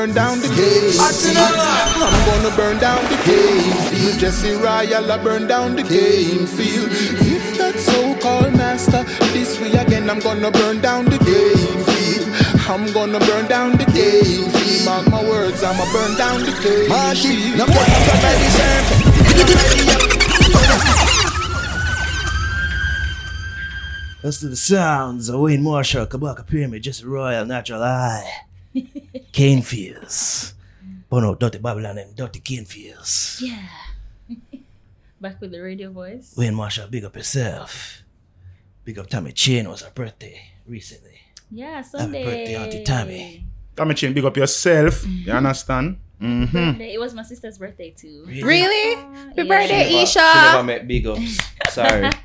Burn down the cave. I'm gonna burn down the game field. Jesse Royal, I burn down the game field. If that so-called master, this way again, I'm gonna burn down the game field. I'm gonna burn down the game field. Mark my words, I'ma burn down the game field. Now put up by Let's do the sounds of Wayne Marshall, Kabaka Pyramid, Jesse Royal, Natural Eye, Cane Fields. Bono, Dirty Babylon, and Dirty Cane Fields. Yeah. Back with the radio voice. Wayne Marshall, big up yourself. Big up Tami Chynn, it was her birthday recently. Yeah, Sunday. Happy birthday, Auntie Tami. Tami Chynn, big up yourself. You understand? Mm-hmm. It was my sister's birthday too. Really? Happy birthday, She never- Isha. She never met big ups. Sorry.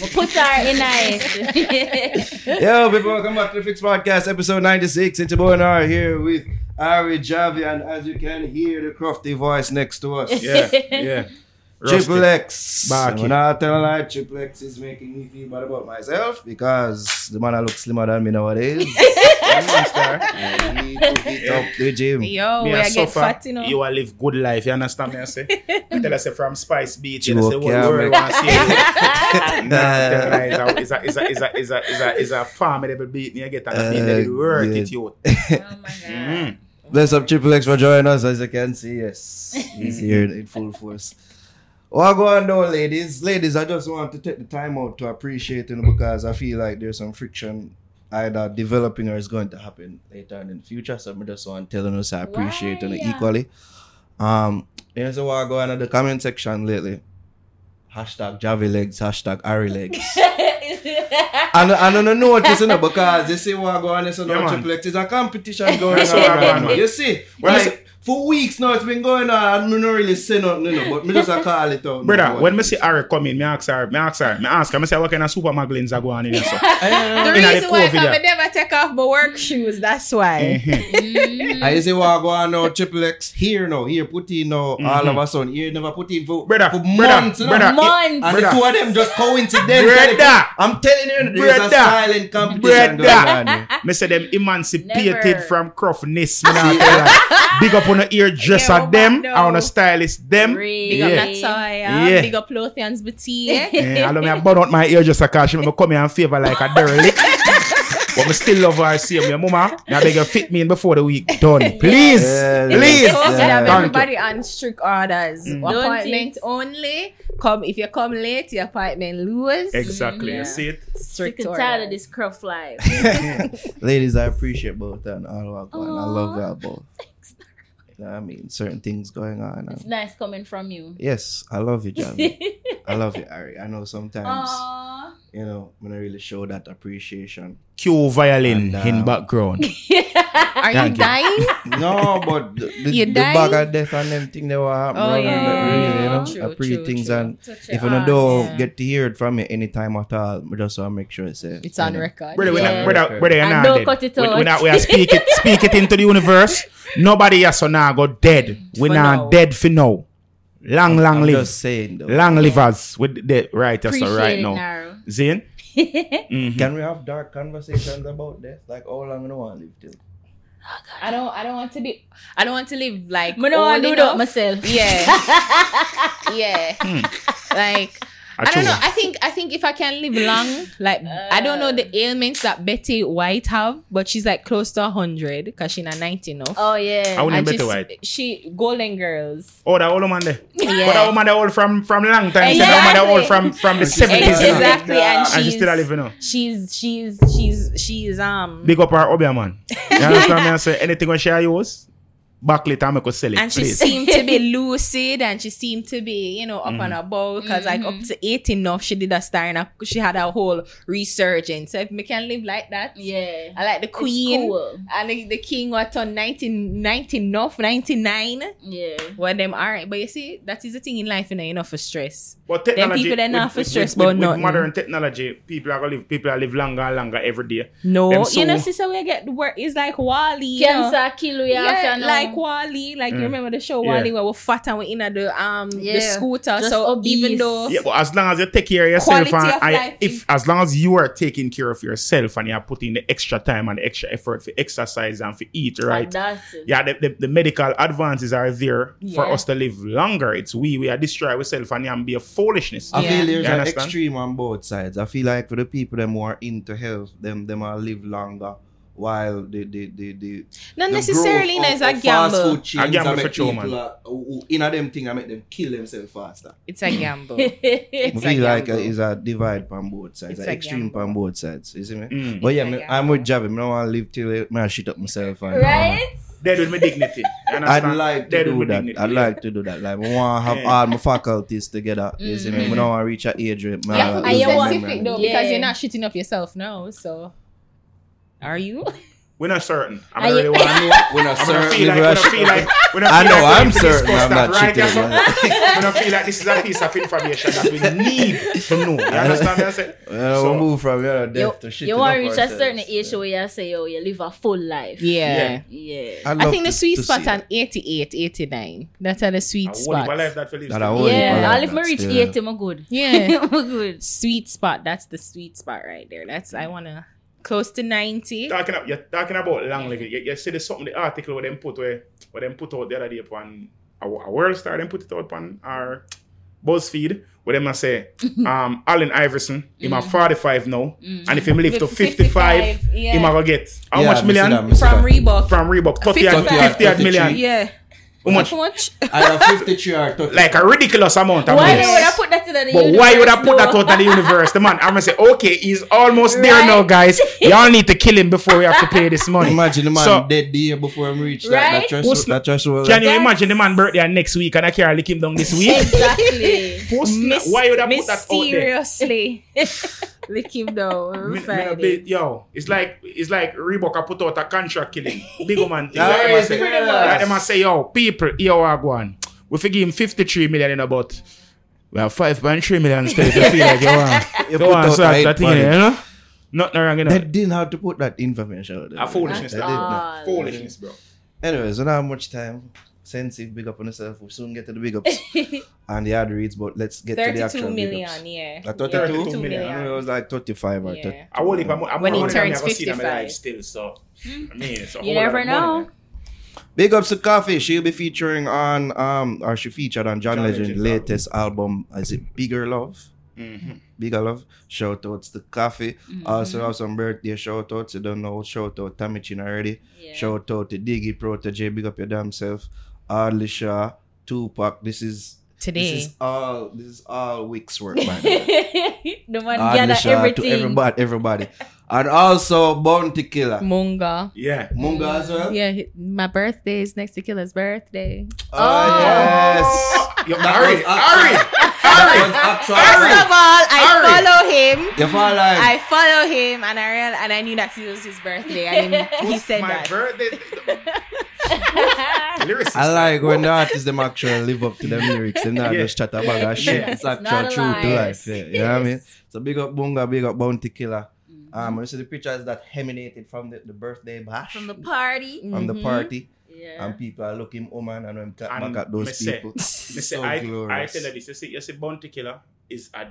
We'll put her in nice. Yo, people, welcome back to the Fix Podcast, episode 96. It's your boy Naro here with Ari Javi, and as you can hear, the crafty voice next to us. Yeah, yeah. Trippple X. Back And when I tell a lie, Trippple X is making me feel bad about myself because the man I look slimmer than me nowadays. I need to hit up the gym. Yo, Me we a I get fat, you know. you will live good life. You understand me? I say. I tell us from Spice Beach, you say Joke, what yeah, world want to see you. Nah, tell her is a is a is a is a is a is a formidable beat me. You get and Uh, uh, worth good. it, you. oh my god. Mm. Bless up Trippple X for joining us. As you can see, yes, he's here in full force. What go on though, ladies? Ladies, I just want to take the time out to appreciate you know, because I feel like there's some friction either developing or is going to happen later on in the future. So I just want to tell you, say I appreciate you know, Why? equally. Um, you know, so what go on in the comment section lately? Hashtag Javi legs, hashtag Ari legs. And I don't notice, you know, because you see what I go on, you know, Yeah, man. Trippple X is a competition going That's on. what I right want, now. man. You see, When I like, for weeks now it's been going on and me not really say nothing, you know, but me just a call it out. Brother, now. when me see Ari come in, me ask her, me ask her, me ask her, me say what kind of super maglins are going in here. So. The In reason the why I never take off my work shoes, that's why. Mhm. I see what go on now, Trippple X here now, here put in now, all of a sudden, here never put in for, Mm-hmm. Brother, for brother, months, you know. brother. Months. And Brother. the two of them just coincidentally. Brother. I'm telling you, there's a Brother. silent competition going on. Brother. Me say them emancipated Never. from crufness. Me tell her. Big up on the eardresser Yeah, them, no. on the stylist them. Really? Big up Yeah. Natoya, Yeah. big up Lothian's boutique. Yeah, I love me I burn out my eardresser cause she make me come here and favor like a derelict. but me still love her same. Your mama, I beg you fit me in before the week done. Please. Yeah, Please. It's supposed to have Yeah. everybody on strict orders. Mm. Don't Appointment only. Come if you come late, your appointment lose. Exactly. Yeah. You see it? Sick Strict and tired of orders. this cruff life. Ladies, I appreciate both and all what going. I love Aw. y'all both. You know what I mean? Certain things going on. it's and- nice coming from you. yes, I love you, John. I love you, Ari. I know sometimes, Aww. you know, I'm gonna really show that appreciation. Cue violin And, uh, in background. Are you dying? No, but the, the, You the bag of death and them thing they were happening. Oh, yeah, and that really, yeah. you know, True, I pre true, things true. and Touch if your you don't yeah. get to hear it from me anytime at all, I just want to make sure it's uh, It's on know. record. Brother, we Yeah. not, brother, brother, you're And not don't dead. cut it we, we out. not, we are speak it, speak it into the universe. Nobody has so now go dead. We For not now. dead for now. Long, long I'm live. just saying though. Long livers with the right so Appreciate right it, now. Naro. Zane? Mhm. Can we have dark conversations about death? Like how long we don't want to live till? I don't I don't want to be I don't want to live like Me no want old do that enough. myself. Yeah. yeah. Hmm. Like I don't know. I think I think if I can live long, like I don't know the ailments that Betty White have, but she's like close to hundred because she's not ninety enough. Oh yeah. I wouldn't And better she's- white. She Golden Girls. Oh, that old woman there. Yeah. But that woman there old from from long time. She that woman there old from from the seventies. Exactly, you know. exactly. And And she's still alive, you know. she's she's she's she's um Big up her Obeah man. You understand me? I say anything when she use, backlit and make us sell it. and she please. seemed to be lucid and she seemed to be you know up on mm. her bowl because like up to eight enough she did a star and a, she had a whole resurgence so if me can live like that Yeah. I like the queen cool. and the, the king what on 19, 19 enough 99 Yeah. well them alright but you see that is the thing in life you know enough for stress But Them technology, people they're not with- for with- stress with, about with, nothing. modern technology, people are gonna live. People are live longer and longer every day. no Them you know so- sister we get the work is like Wally you know? Cancer kill you yeah, after like like Wally, like you remember the show Yeah. Wally where we're fat and we're in at the um the scooter. Just so obese. even though Yeah, but as long as you take care of yourself, and of I- if as long as you are taking care of yourself and you're putting the extra time and the extra effort for exercise and for eat right, That's yeah, the, the, the medical advances are there for us to live longer. It's we we are destroy ourselves and and be a foolishness. I Yeah. feel there's an extreme on both sides. I feel like for the people them who are into health, them them are live longer. While the the the, the not the necessarily growth it's of- a of Fast gamble. food chains A gamble I make for sure, people man. are- who- who- in a them thing I make them kill themselves faster. It's a gamble. I It's a feel like uh, gamble. it's a divide on both sides, It's an a extreme gamble. on both sides. You see me? Mm. But yeah, me, I'm with gamble. Javi. I don't want to live till I shit up myself. And, right? Dead with my dignity. You I'd understand? like to Dead do with that. dignity, I'd like to do that. Like, I want to have Yeah. all my faculties together. You see me? I don't want to reach an age where my- Yeah, and be you want- specific though Yeah. because you're not shitting up yourself now. So are you? We're not certain. I Are don't really you- want to know. When I I don't certain feel like, if we I don't shit feel up- like, we don't I feel know, like we I'm certain I'm not right cheating, there, man. so- we don't feel like this is a piece of information that we need to know. You understand what I'm saying? So- we move from you know, You, death to shit. you want to reach a certain age where you say, oh, you live a full life. Yeah. Yeah. I think the sweet spot on 88, 89. That's at the I sweet won't spot. live that for lives That to I Yeah, yeah, I'll if me that's reach 80, I'm good. Yeah. I'm good. sweet spot. That's the sweet spot right there. That's I wanna close to 90. Talking, ab- you're talking about long living. You, you see there's something the article where them put where, where them put out the other day upon a, a world star, them put it out upon our BuzzFeed, where them a say, um, Allen Iverson, him a 45 now, and if him live to 55, 55, yeah. him a go get how Yeah, much me million? that, From that. Reebok. From Reebok, 30 and 55. 50 odd million. yeah. How much? How much? I have 53 or 30. Like a ridiculous amount of Why money. would have put that in the But universe? why would I put that though? out in the universe? The man, I'm gonna say, okay, he's almost there now, Right? guys. Y'all need to kill him before we have to pay this money. Imagine the man So- dead the year before him reach that. Right? That Who's- just, that just well, Can you That's- imagine the man birthday next week and I can't lick him down this week? Exactly. Post- Mis- why would I put that out there? Mysteriously. Lick him down. Me- me Find a it. bit- yo, it's like it's like Reebok I put out a contract killing. Big man thing. Yeah, Like them say, like them say, yo, people, yo, I go. We forgive him 53 million in about we have 5.3 million instead. You feel like you want, You you put want out so that, eight that thing, in money. there, you know? Nothing wrong, you know. They didn't have to put that information out there. A foolishness, They that. did not. God. Foolishness, bro. Anyways, we don't have much time. Sensitive, big up on yourself. We'll soon get to the big ups and the ad reads, but let's get to the 32 actual big million, ups. yeah. Like Yeah, 32? 32 million. I know it was like 35 or 30. I will if I'm, I'm When he I'm turns gonna see 55. alive still, so I mean, it's a You never of money, know. Big ups to Koffee. She'll be featuring on, um, or she featured on John, John Legend's Legend's latest album. Is it Bigger Love? Mhm. Bigger Love. Shout outs to Koffee. Also have some birthday shout outs. You don't know. Shout out Tami Chynn already. Yeah. Shout out to Diggy Protege. Big up your damn self. Audley Shaw. Tupac. This is Today. this is all this is all week's work, man. The man Audley gather Shaw everything. to everybody, everybody. And also Bounty Killer. Munga. Yeah. Munga as well. Yeah, my birthday is next to Killer's birthday. Oh, yes. Yo, That hurry, was hurry, That was actual- First of all, I Hurry. follow him. You follow him? I follow him, and I real, and I knew that it was his birthday, and he, he said My that. birthday. Lyricist. I like when the artists them actually live up to them lyrics and not Yeah. just chat about that shit. Yeah. It's It's actual not a true to lie. life. Yeah. You know what I mean? So big up Munga, big up Bounty Killer. Um, when you see the pictures that emanated from the, the birthday bash From the party. from the Mhm. party, Yeah. and people are looking woman and them cat And back at those me say- people. Me say, so I, I glorious. tell you this. You see, you see, Bounty Killer is a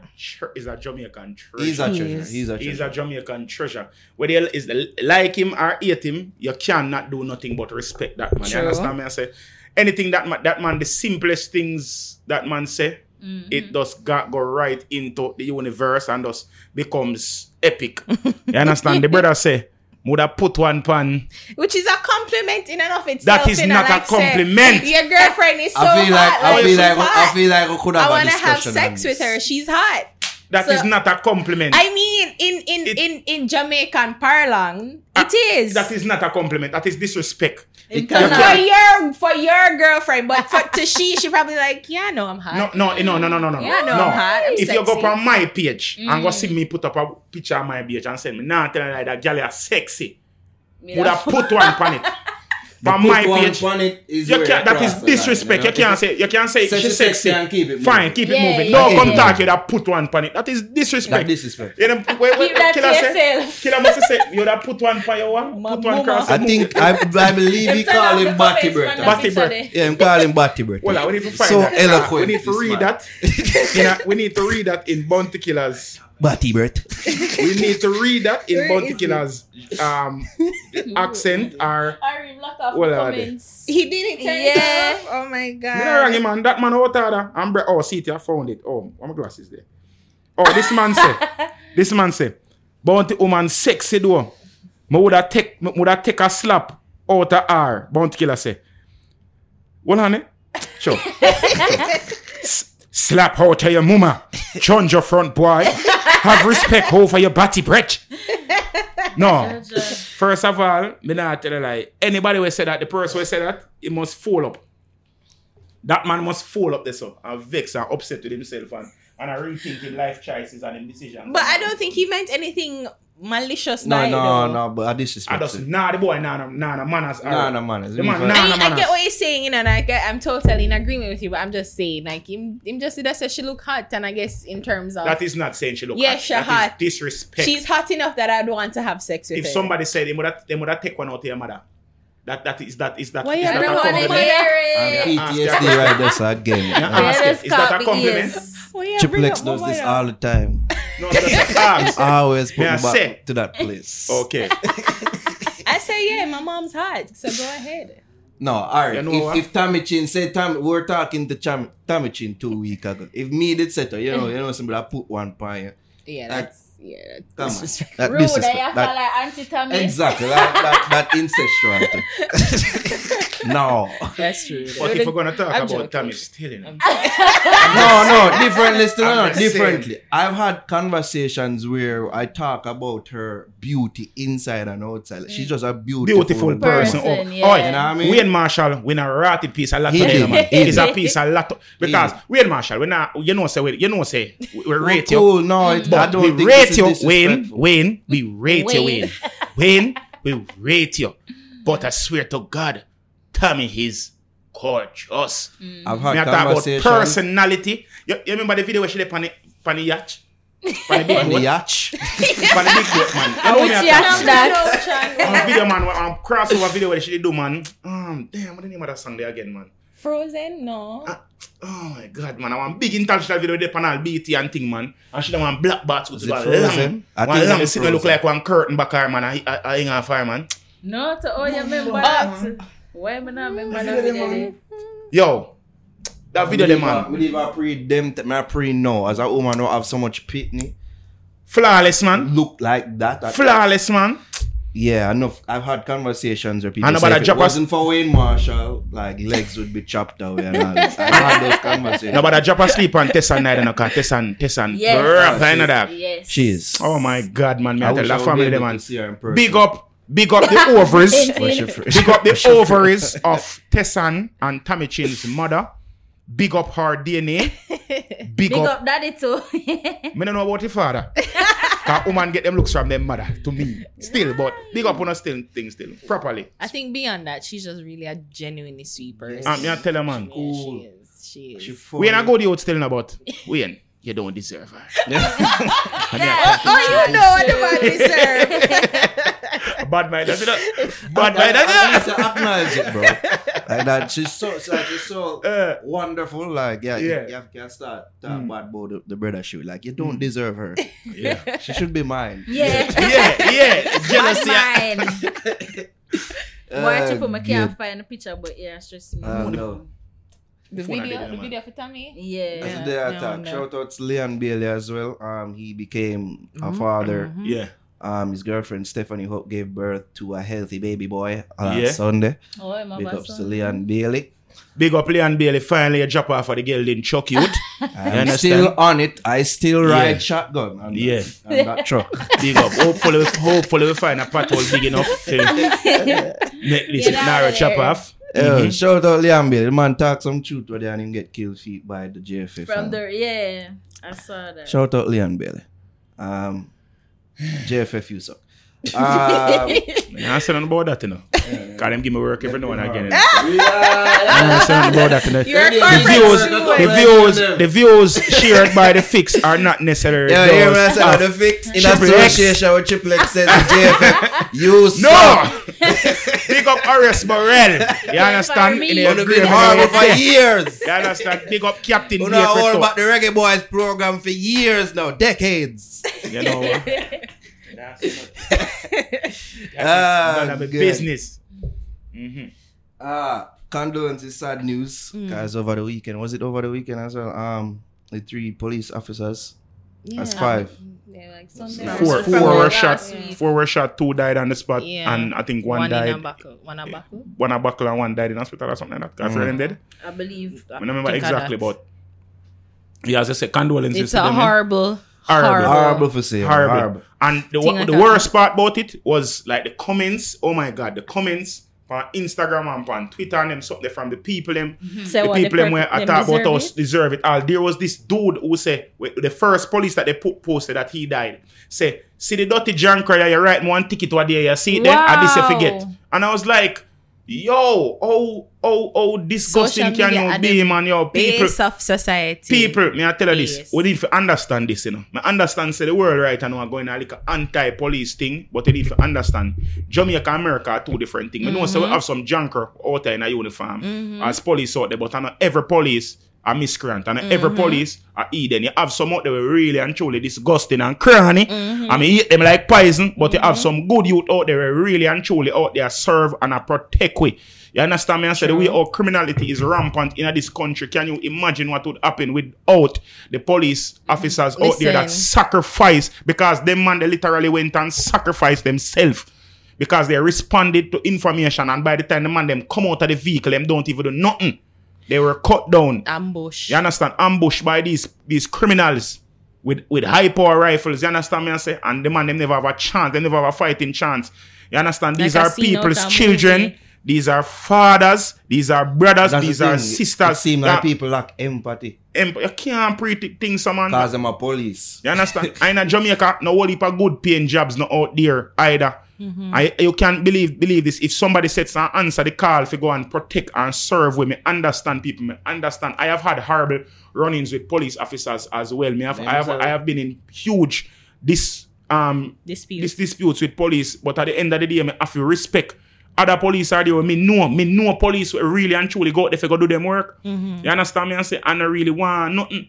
is a Jamaican treasure. He's a He treasure. is. He's a treasure. He's a Jamaican treasure. Whether you is like him or hate him, you cannot do nothing but respect that man. You understand me? I say anything that man, that man, the simplest things that man say, Mm-hmm. it does go, go right into the universe and just becomes epic. you understand? The brother say, would have put one pan. Which is a compliment in and of itself. That is not a like say, compliment. your girlfriend is so I feel like hot. I feel like hot. I feel like we could have I a want to have sex with her. She's hot. That is So- not a compliment. I mean, in in It- in in Jamaican parlance, it ah, is. that is not a compliment. That is disrespect. It for can Yeah. your for your girlfriend, but for, to she, she probably like, yeah, no, I'm hot. No, no, no, no, no, no, no. Yeah, no, no. I'm hot. I'm if you go sexy. on my page and go Mm. see me put up a picture on my page and send me, nah, tell her like that girl is sexy. Me Would have put one on it. The on put my one page. on it is You can't, that cross is the line, disrespect. you You know? can't say you can't say Say she's she's sexy. sexy and keep it Fine, moving. keep it moving. yeah, No, yeah, come yeah. talk you that put one on it. That is disrespect. That disrespect. You know, wait, wait, Keep that killer eh? say, yourself. killer must say, you that put one for your one, put one cross. I think. I, I believe eh? he Them turn call off him Batty comments, Bird. man, Batty that Bird. picture there. Yeah, him call him Batty Bird. Well, we need to find So that. eloquent, we need to read that. We need to read that in Bounty Killers. Batty Bird. We need to read that in Where Bounty is it? Killers um, accent or. Ari, block off Well, the are they? comments. He did it. Turn Yeah. it off. Oh my god. Me not wrong, man. That man out there. I'm bre- oh, see it, I found it. Oh, what my glasses there? Oh, this man say. this man say. Bounty woman sexy though. Me woulda take me woulda take a slap out of her. Bounty killer say. Hold on, eh? Sure. Slap out of your mama. Change your front boy. Have respect over your body breath. No. First of all, me not tell you lie. Anybody will say that, the person will say that, he must fall up. That man must fall up there so and vex and upset with himself and, and I rethink his life choices and his decisions. But I don't think he meant anything malicious. No, neither, no, though. no, but I I disrespect just him. nah the boy nah nah nah, nah manners. Nah, nah, manners. The man, nah, her. I, nah, I get what you're saying, you know, and I get, I'm totally in agreement with you, but I'm just saying, like, him, him just did say she look hot, and I guess in terms of That is not saying she look Yeah, hot. she That is hot. disrespect. she's hot enough that I'd want to have sex with if her. somebody said they would have they would have take one out of your mother. That that is that is that Why is that a compliment? hear And it. PTSD right there, so again. Yeah, Yeah, it. Is that a compliment? yes. Oh, yeah, Trippple X up does this mother. all the time. No, that's a. I always put May I me back say? to that place. Okay. I say, yeah, my mom's hot, so go ahead. No, alright. You know if, what? if Tami Chynn say Tami, we were talking to Cham, Tami Chynn two weeks ago. If me did set her, you know, you know, somebody I put one pint. you. Yeah, Like, that's, yeah, Come that's on. disrespectful. That Rude, I disrespect. have That, like Auntie Tami. exactly. That, that, that incestual. no. That's true. But if we're gonna talk I'm about joking. Tammy stealing, No, no, differently still, no, just differently. I've had conversations where I talk about her beauty inside and outside. She's mm. just a beautiful, beautiful person. Person, oh, yeah. oh, You know what I mean? Wayne Marshall, we not rotted piece a lot He of did. them, man. He It's a piece a lot of, because did. Wayne Marshall, we're not, you know say, we- you know say, we, we rate you. Cool, no, it, I don't we think rate this you, Wayne. Wayne, we rate you, Wayne. Wayne. Wayne, we rate you. But I swear to God, Tami is gorgeous. I've Me had I talk about personality. You, you remember the video where she did on the, on the yacht? On the big boat? yacht. On the big boat, man. You know Which me I yacht talk- that? On the video, man, on crossover video where she did do, man. Um, damn, what the name of that song there again, man? Frozen? No. Uh, oh my god man, I want big international video dey pan al BT an ting man. An shi dan wan black bats wot yon lang. Wan lang sit yon look like wan curtain bakar man a hing an fire man. No, to all yon member that. Wè mè nan member that video dey? Yo, that video dey man. We live a pre dem, me a pre now. As a woman wot have so much pitney. Flawless man. Look like that. Flawless man. Yeah, I know. I've had conversations where people And say about if a it drop wasn't for Wayne Marshall, like legs would be chopped away and all. I've had those conversations. No, but I drop asleep on Tessanne night and I got Tessanne, Tessanne. Yes. Yes. Right, know that. Yes. She is. Oh my god, man. Me I, I tell wish that I would family be man. see her in person. Big up, big up the ovaries. In- What's in- your fr- Big up the ovaries of Tessanne and Tami Chynn's mother. Big up her DNA. Big, Big up. up daddy too. Me don't know about the father. Cause woman get them looks from them mother to me. Still, but big up on a still thing still. Properly. I think beyond that, she's just really a genuinely sweet person. Um, me I tell her man. Yeah, Cool. she is. She is. She We ain't funny. go the out telling about. Wayne, you don't deserve her. And me a oh, you know what the man deserve. Bad mind, that's it. Bad mind, I, I that's need it. to acknowledge it, bro. Like that, she's so, it's like, she's so Uh, wonderful. Like, yeah, Yeah. You, you have- can start talking Mm. bad about the, the brother shoot. Like, you don't deserve her. yeah. She should be mine. yeah. Yeah, yeah. Bad Jealousy. mind. Boy, Uh, triple, I can't good. find a picture, but yeah, stress me. Uh, no. the Phone video, did, the man. video for Tami. Yeah. That's Yeah, the day no, talk. no. Shout out to Leon Bailey as well. Um, he became a Mhm, father. mhm. Yeah. Um, his girlfriend Stephanie Hope gave birth to a healthy baby boy on Yeah. Sunday. Oh, I'm Big up ups to. Leon Bailey. Big up Leon Bailey. Finally, a drop off for the girl didn't chuck you. I'm still on it. I still ride Yeah. shotgun on, Yeah. that, on that truck. Big up. Hopefully, hopefully we find a patrol big enough to make this Get narrow of chop there. off. Yeah, Mhm. shout out Leon Bailey. The man talk some truth where they and him get killed feet by the JFF. From and- the, yeah. I saw that. Shout out Leon Bailey. Um, JFF you suck. Um, I said nothing about that, you know. Cause them give me work every now and again. you know. yeah. I said nothing about that, you know. The corporate views, steward. the views, the views shared by the fix are not necessarily Yeah, hear me I those say the fix in Trippple X. association with Trippple X says JFM. You suck. No! Big up Horace Morel. You understand? In the You've been horrible for years. You understand? Big up Captain You know all Baker. about the Reggae Boys program for years now, decades. You know what? That's Ah, none of my good. business. Mhm. Ah, condolences, sad news. Mm. Guys, over the weekend, was it over the weekend as well? Um, the three police officers. That's five. Yeah, like Sunday. Four, four were shot. week. Four were shot. Two died on the spot, Yeah. and I think one, One, in a died. buckle. One a buckle. One a buckle and one died in hospital or something like that. I've Mm. heard dead. I believe. I don't remember exactly, but yeah, as I said, condolences It's to a them. yeah. horrible, Horrible. horrible. Horrible for sale. horrible. Horrible. And the, Thing wo- like the worst part about it was like the comments. Oh my god, the comments on Instagram and on Twitter and them something from the people them. So the what, people them per- where I them thought about deserve us it? deserve it all. There was this dude who said the first police that they put posted that he died. Say, see the dirty John Cryer, you write me one ticket what there, you see it then, and this you forget. And I was like, yo, oh, oh, oh, disgusting Social can you be, man, yo, people. Of society. People, may I tell you this, we need to understand this, you know. I understand say the world right now are going like an anti-police thing, but you need to understand Jamaica and America are two different things. We know so we have some junker out there in a uniform mm-hmm. as police out there, but I know every police a miscreant and every mm-hmm. police are Eden. You have some out there really and truly disgusting and cranny. Mm-hmm. I mean, eat them like poison, but you have mm-hmm. some good youth out there really and truly out there serve and a protect we. You understand me? I said the way our criminality is rampant in this country. Can you imagine what would happen without the police officers out there that sacrifice because them man they literally went and sacrificed themselves because they responded to information and by the time the man them come out of the vehicle them don't even do nothing. They were cut down. Ambush. You understand? Ambushed by these these criminals with with high power rifles. You understand me? I say, and the man them never have a chance. They never have a fighting chance. You understand? These Like are people's children. movie. These are fathers. These are brothers. That's the these are sisters. It seems Yeah, like people lack empathy em- you can't predict things, so man. because them are police. You understand? I in Jamaica, no whole heap of good paying jobs no out there either. I, you can't believe believe this. If somebody sets and answer the call for go and protect and serve with me, understand people, me understand. I have had horrible run-ins with police officers as well. Me have, I have I have been in huge this um Dispute. this disputes with police, but at the end of the day, me have to respect other police are there. with Me know, me know police really and truly go out there for go do them work. You understand me? And say, I don't really want nothing.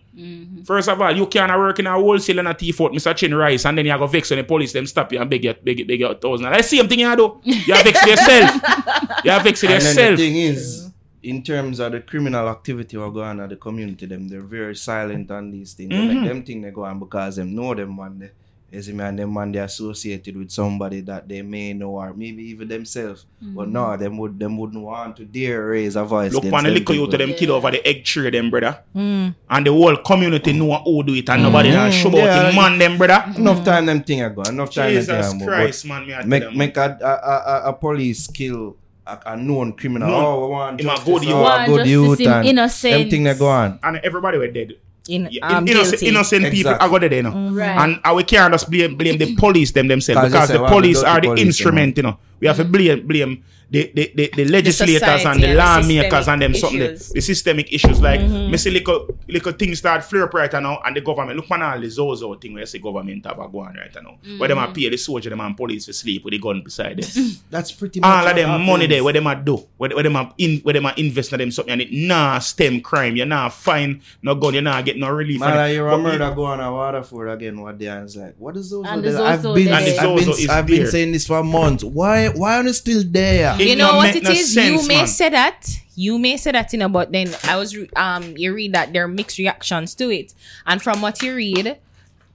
First of all, you can't work in a wholesale and a thief out, Mr. Chin Rice, and then you go vex when the police them stop you and beg you, beg you, beg you a thousand. I see same thing you do. You have vex yourself. You have vex with And then the yourself. thing is, in terms of the criminal activity what go on at the community, them they're very silent on these things. They Mm-hmm. Like them thing they go on because them know them one They, you see me and them man they associated with somebody that they may know or maybe even themselves. But no, them would them wouldn't want to dare raise a voice. Look against on the little you to people. them kid over the egg tree, them brother. Mm. And the whole community know who do it, and nobody mm. show about Yeah. the man, them brother. Enough time them thing I go. Enough time them Jesus thing I go. Christ, man, me I But tell Make them. make a, a, a, a police kill a, a known criminal. Known. Oh, we want Him a justice. good youth. oh, a good youth him and innocent. Them thing they go on. and everybody were dead. In, Yeah, um, innocent, guilty. innocent people Exactly. are go there, you know. Right. And uh, we can't just blame blame the police them themselves because say, the well, police the are dirty the police, instrument, you know. We have to blame blame the the, the, the legislators and the and the lawmakers and them something the, systemic the systemic issues like mm-hmm. me see little little things start flare up right now and the government look man all the ZOSO thing where you say government have a go on right now. Where them mm-hmm. a pay the soldier them and police to sleep with the gun beside them. That's pretty much all of what them money there where them a do where, where them a in where them a invest in them something and it nah stem crime you nah fine no gun you nah get no relief Man, and I it- hear a but murder go on at Waterford again one day and it's like, what is those? And there? the I've ZOSO been, there. And the I've been, ZOSO is I've been saying this for months. Why, why are you still there? You know what it no is? sense, you may man. say that. You may say that, you know, but then I was re- um you read that there are mixed reactions to it. And from what you read,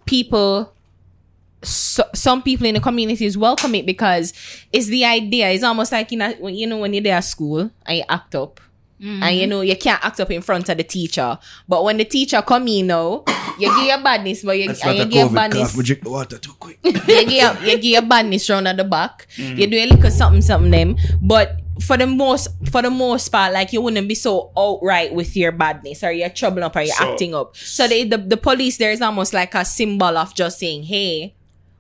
people so, some people in the communities welcome it because it's the idea. It's almost like you know, when- you know when you're there at school and you act up. And you mm-hmm. know you can't act up in front of the teacher, but when the teacher come in now, you give your badness, but you, That's and not you a give COVID badness cough. We drink the water too quick. you give you give a badness round at the back. Mm. You do a little something something them. But for the most for the most part, like you wouldn't be so outright with your badness or you're troubling up or you're So- acting up. So the, the the police there is almost like a symbol of just saying, Hey,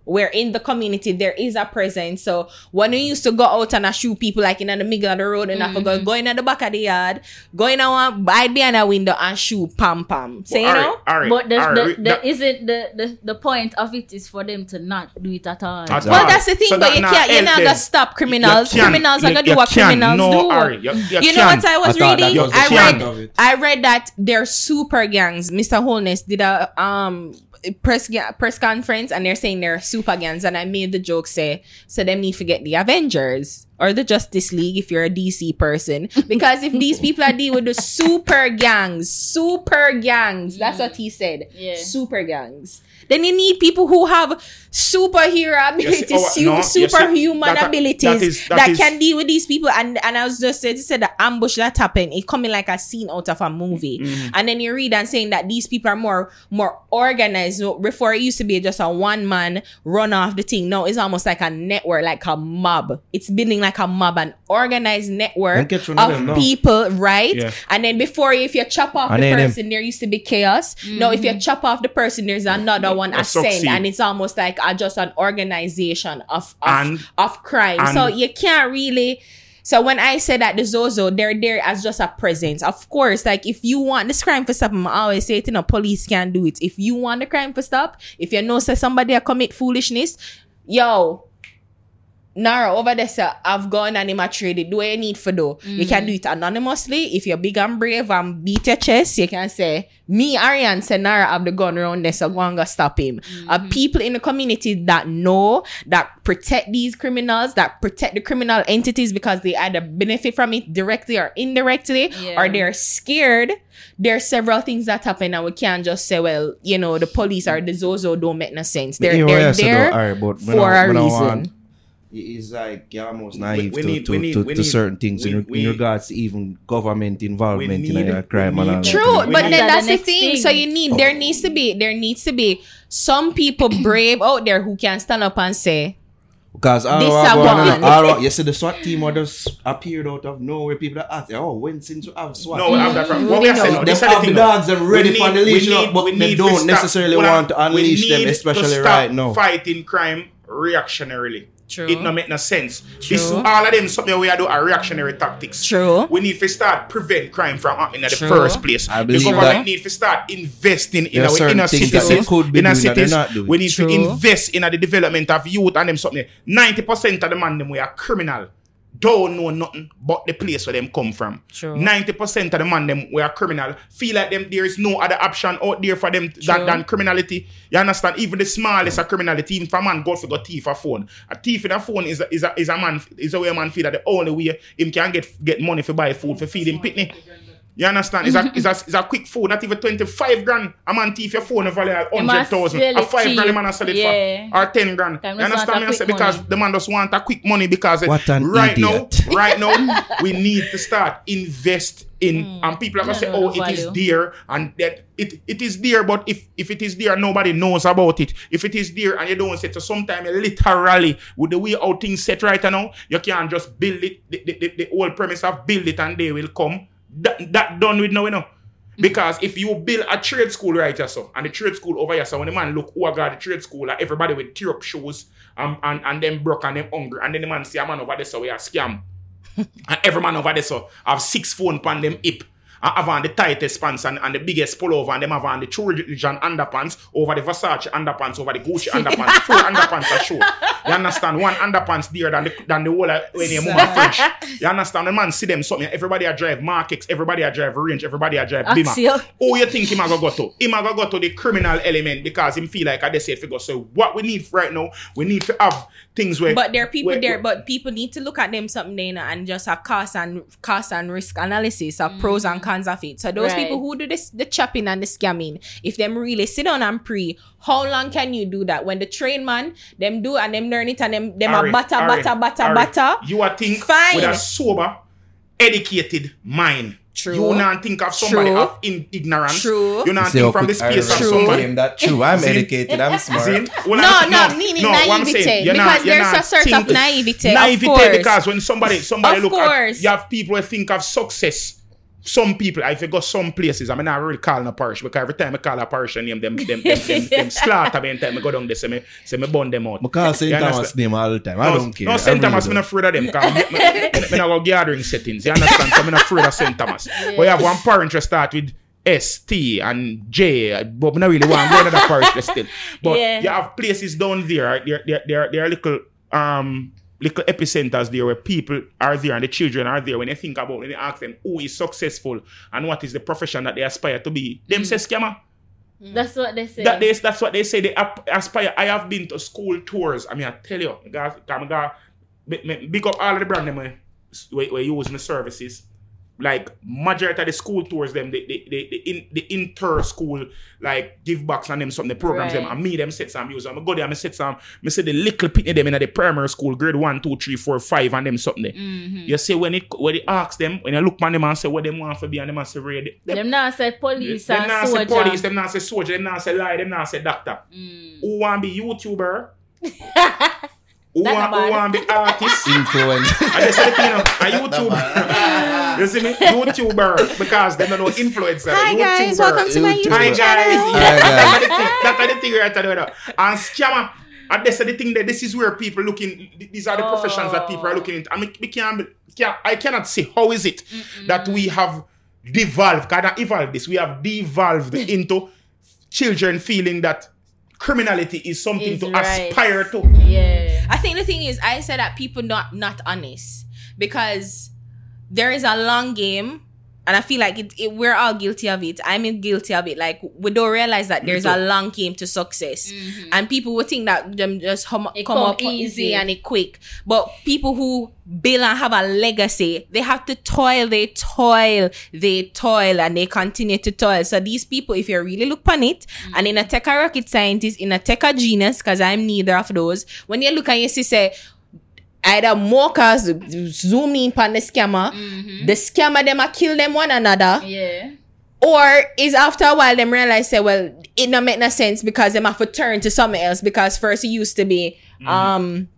where in the community there is a presence. So when we used to go out and I shoot people like in the middle of the road and I forgot Mm-hmm. going at the back of the yard, going out hide behind a window and shoot pam pam. So you Alright, know? alright, But the, alright, the, that- the, isn't the, the the point of it is for them to not do it at all. At Well, all. that's the thing, So but you not can't you're not gonna stop criminals. You can- criminals are you- gonna do what can. criminals no, do. Ari, you, you You know what I was I reading? was I read. I read that they're super gangs. Mr. Holness did a um press press conference and they're saying they're super gangs and I made the joke say so them need to get the Avengers or the Justice League if you're a DC person because if these people are dealing with the super gangs, super gangs, that's what he said. Yeah. Super gangs. Then you need people who have superhero abilities, oh, su- no, you see, superhuman that- abilities that is- that, that is- can deal with these people. And and I was just said, said the ambush that happened, it coming like a scene out of a movie. Mm-hmm. And then you read and saying that these people are more more organized. Before it used to be just a one man run off the thing. Now it's almost like a network, like a mob. It's building like a mob, an organized network And catch one of of them now. people, right? Yeah. And then before, if you chop off And the then them- person, there used to be chaos. Now, if you chop off the person, there's another one A ascend, succeed. and it's almost like a, just an organization of of, And- of crime. and- so you can't really. So when I say that the ZOSO, they're there as just a presence. Of course, like if you want this crime for stop, I always say it, you know, police can't do it. If you want the crime for stop, if you know say somebody a commit foolishness, yo, Naro over there, sir, I've gone and him a traded. Do what you need for do. You can do it anonymously. If you're big and brave and beat your chest, you can say, Me, Arian, say Naro have the gun around there, so go and go stop him. Uh, people in the community that know, that protect these criminals, that protect the criminal entities because they either benefit from it directly or indirectly, Yeah. or they're scared. There are several things that happen, and we can't just say, well, you know, the police or the ZOSO don't make no sense. They're, they're anyway, I said, there though, alright, but we for don't- a we don't reason. Want- It's like you're almost naive we to, need- to, we need- to, we to need- certain things in, we- in regards to even government involvement we in need- a crime and all need- that. True, but then That's that's the the thing. thing. So you need there oh. needs to be there needs to be some people brave out there who can stand up and say, Because all This I a go on, one. all I- you see the SWAT team would just appeared out of nowhere. People are asking, oh, when since we have SWAT? No, we have that from what we are saying. no. They this is the have the dogs and ready We for the leash, up, need- but they don't necessarily want to unleash them, need to especially stop right now. Fighting crime reactionarily. True. It no make no sense. This True. all of them something we are do are reactionary tactics. True. We need to start prevent crime from happening in the True. first place. I the government that. need to start investing in our inner things that citizens. could be inner doing cities. not doing. We need True. to invest in the development of youth and them something. Ninety percent of the man them we are criminal. Don't know nothing but the place where them come from. True. Ninety percent of the man them were criminal. Feel like them there is no other option out there for them than, than criminality. You understand? Even the smallest of criminality, even if a man go for go thief a phone. A thief in a phone is a, is a, is a man is a way a man feel that the only way him can get get money for buy food for feed him pitney. You understand? It's a, it's, a, it's a quick food, not even 25 grand. A man thief your phone value at He must 100,000. sell A it 5 grand, the cheap. man a sell it Yeah. for. Or 10 grand. Time You understand me? I say because money. the man just want a quick money because What an right idiot. now, right now, we need to start invest in Hmm. and people are gonna say, oh, no it is value. there and that it, it is there, but if if it is there, nobody knows about it. If it is there and you don't say so sometime literally with the way how things set right now, you can't just build it, the, the, the, the whole premise of build it and they will come. That, that done with now, you know. Because if you build a trade school right here, so and the trade school over here, so when the man look who I got the trade school, like everybody with tear up shoes um, and, and them broke and them hungry, and then the man see a man over there, so we are scam. and every man over there, so have six phone pan them hip. And have on the tightest pants and, and the biggest pullover, and them have on the Trojan underpants over the Versace underpants, over the Gucci underpants. Four underpants are show. You understand? One underpants dear than the, than the whole of when you move French. You understand? The man see them something. Everybody I drive Mark X, everybody I drive Range, everybody I drive Bima. Who you think him a go go to? Him a go go to the criminal element because him feel like I just said figure. So what we need right now, we need to have things where But there are people where- there, but people need to look at them something there and just a cost and cost and risk analysis of pros and cons of it. So those Right. people who do this the chopping and the scamming, if them really sit down and pre, how long can you do that? When the train man, them do and them learn it and them them Ari, a batter, Ari, batter, batter, Ari, batter. You are think Fine. with a sober, educated mind. True. You not think of somebody True. of in ignorance. True. You not think from the quick space of Irish somebody. claim that true. I'm educated. I'm smart. See? Well, No, I'm- no, meaning what I'm naivete, saying, because you're there's a sort of think- naivete, of because when somebody somebody Of look course. at you have people who think of success some people, if you go some places, I mean, I really call a parish because every time I call a parish name, them, them, them, them, them slaughter me anytime I go down there, say me, say me burn them out. I call St. You Thomas name all the time. I don't care. No, I St. really Thomas, I'm don't. afraid of them. Because I'm, I'm, I'm, I'm gathering settings. You understand? So I'm not afraid of St. Thomas. But you have one parish that start with S, T, and J. But I not really want to go another parish still. But Yeah. you have places down there. right? There, there, there, there are little, um, little epicenters there where people are there and the children are there. When they think about, when they ask them who is successful and what is the profession that they aspire to be, them mm. say scammer. Mm. That's what they say. That they, that's what they say. They aspire. I have been to school tours. I mean, I tell you, guys, I'm gonna me- me- big up all of the brand them where, where, where use my services. Like majority of the school tours, them they they they, the in the inter school like give backs and them something the programs them Right. and me them set some use. I'm go there, I set some. Me say the little pitney them in the primary school grade one, two, three, four, five, and them something. there. You see when it when they ask them when I look man them and say what them want for be and them and say read them, Them now say police them and not say soldier. police, them not say soldier, them not say lie, them not say doctor. Mm. Who want be YouTuber? who, That want, who bad. want be artist? Influence. I just said, you know, a YouTuber. you see me? YouTuber. Because they don't know influencer. Hi guys, welcome to my YouTube Hi guys. channel. Hi, That's guys. the thing. That's the thing right there. now. And scammer. And that's the thing that this is where people looking. These are the professions that people are looking into. I mean, we can't, can't, I cannot say how is it that we have devolved. Can I evolve this? We have devolved into children feeling that criminality is something Is to right. aspire to. Yeah. I think the thing is, I said that people not not honest because there is a long game, and I feel like it, it- we're all guilty of it. I'm guilty of it. Like we don't realize that there's a long game to success, mm-hmm. and people would think that them just hum, come come up easy. easy. and it quick. But people who build and have a legacy, they have to toil. They toil. They toil, and they continue to toil. So these people, if you really look on it, mm. and in a tech a rocket scientist, in a tech a genius, because I'm neither of those. When you look and you see say either mockers zoom in on the scammer, mm-hmm. the scammer them a kill them one another, Yeah. or is after a while them realize say, well, it not make no sense because them have to turn to something else because first it used to be mm-hmm. um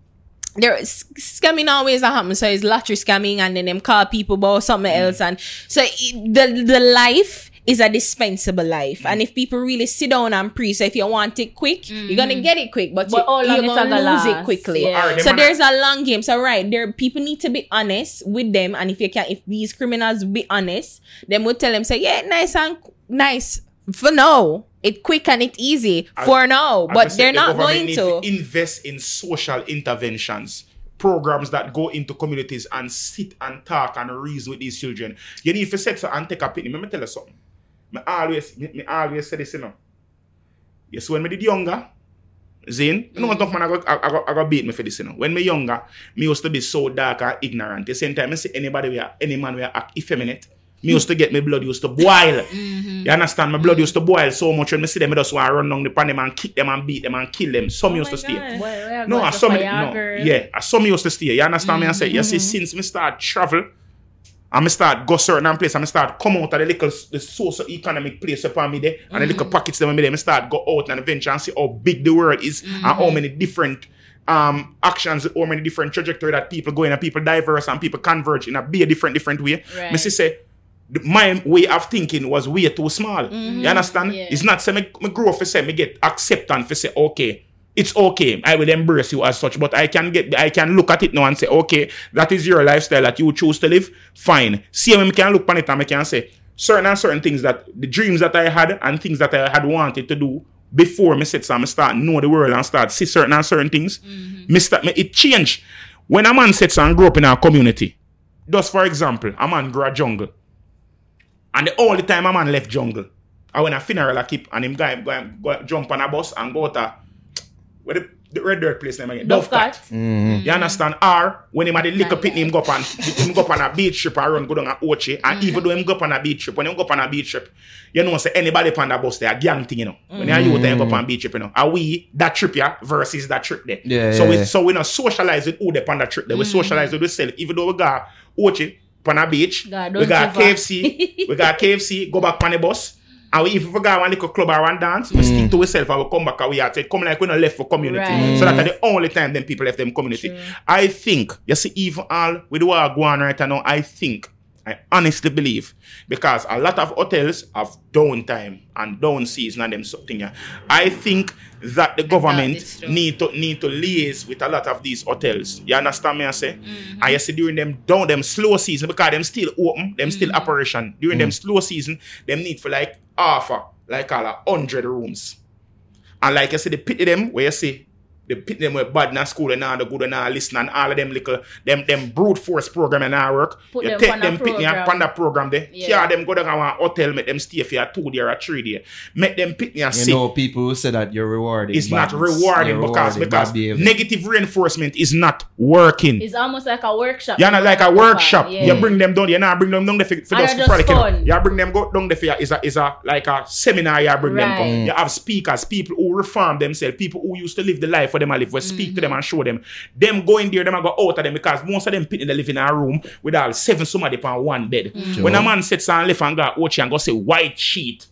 there scamming always a happen. So it's lottery scamming and then them call people about something mm-hmm. else and so it, the the life is a dispensable life. And if people really sit down and pre, so if you want it quick, you're gonna get it quick, but, But you, you're it gonna gonna lose it quickly. Yeah. Alright, So them there's a long game. So right there, people need to be honest with them, and if you can, if these criminals be honest, then we'll tell them say, yeah, nice and nice for now, it quick and it easy for now, I but they're the not government going to. invest in social interventions programs that go into communities and sit and talk and reason with these children you need to set so and take a picnic let me tell you something me always me, me always say this you know yes when me did younger Zane, you know what man I got, I, I, got, I got beat me for this, you know. When me younger, me used to be so dark and ignorant. At the same time, I see anybody where any man where act effeminate, me used to get my blood used to boil. You understand? My blood used to boil so much when me see them, I just want to run down the pan them and kick them and beat them and kill them. Some Oh used to stay. Well, No, I saw me. No, yeah, I saw me used to stay. You understand me? I say, you see, since me start travel, and me start go certain place, I'm gonna start come out of the little the socio-economic place upon me there, and the little mm-hmm. pockets them me there, me start go out and venture and see how big the world is, and how mm-hmm. many different um actions, how many different trajectory that people go in, and people diverse and people converge in a be a different different way. Right. Me say. My way of thinking was way too small. You mm-hmm. understand? Yeah. It's not say me, me grow for say me get acceptance for say okay it's okay. I will embrace you as such, but I can get, I can look at it now and say, okay, that is your lifestyle that you choose to live. Fine. See, I can look upon it and I can say certain and certain things that the dreams that I had and things that I had wanted to do before me set some me start know the world and start see certain and certain things. Mm-hmm. Me start, me, it change. When a man sets and grow up in our community, just for example, a man grow a jungle, and all the only time a man left jungle, I when a funeral I keep and him guy go, go jump on a bus and go to where the, the red dirt place name again? Dovecot. Mm-hmm. You understand? Or when him had the little pit him go up on him go up on a beach trip and run go down a Ochi. And even though him go up on a beach trip, when him go up on a beach trip, you know say anybody on the bus there a gang thing, you know. When you youth them go up on mm-hmm. beach trip, you know. Are we that trip yeah versus that trip there? Yeah, so yeah, we yeah. so we not socialize with who they on that trip there. We socialize with ourselves. Even though we got Ochi on a beach, God, we got. KFC, we got KFC, go back on the bus. And we, if we go one little club or one dance, we stick to ourselves and we come back and we are say, come like we not left for community. Right. So that's the only time then people left them community. I think, you see, even all with the war going on right now, I think I honestly believe because a lot of hotels have downtime and down season and them something. Yeah. I think that the government need to need to liaise with a lot of these hotels. You understand me? I say, Mm-hmm. and you see during them down them slow season because them still open, them still Mm-hmm. operation. During them slow season, them need for like offer like all a hundred rooms. And like I say, the pity them where you see the pity them where bad in a school and all the good and all listen and all of them little them them brute force program and all work. Put you them take on them pity and program. pan that program there. Yeah. Yeah. them go down to one hotel, make them stay for a two day or a three day. Make them pity and You see. know, people who say that you're rewarding. It's not badness. rewarding because because negative reinforcement is not working. It's almost like a workshop. You're not like a workshop. Yeah. You bring them down. You not bring them down there for, for And just they're for just product. fun. You bring them go down there for is a is a like a seminar. You bring them. Come. Mm. You have speakers, people who reform themselves, people who used to live the life for them. I live. We speak to them mm-hmm. and show them. Them go in there, them a go out of them because most of them people they live in a room with all seven somebody on one bed. Mm-hmm. When a man sits and left and go watch and go say white sheet.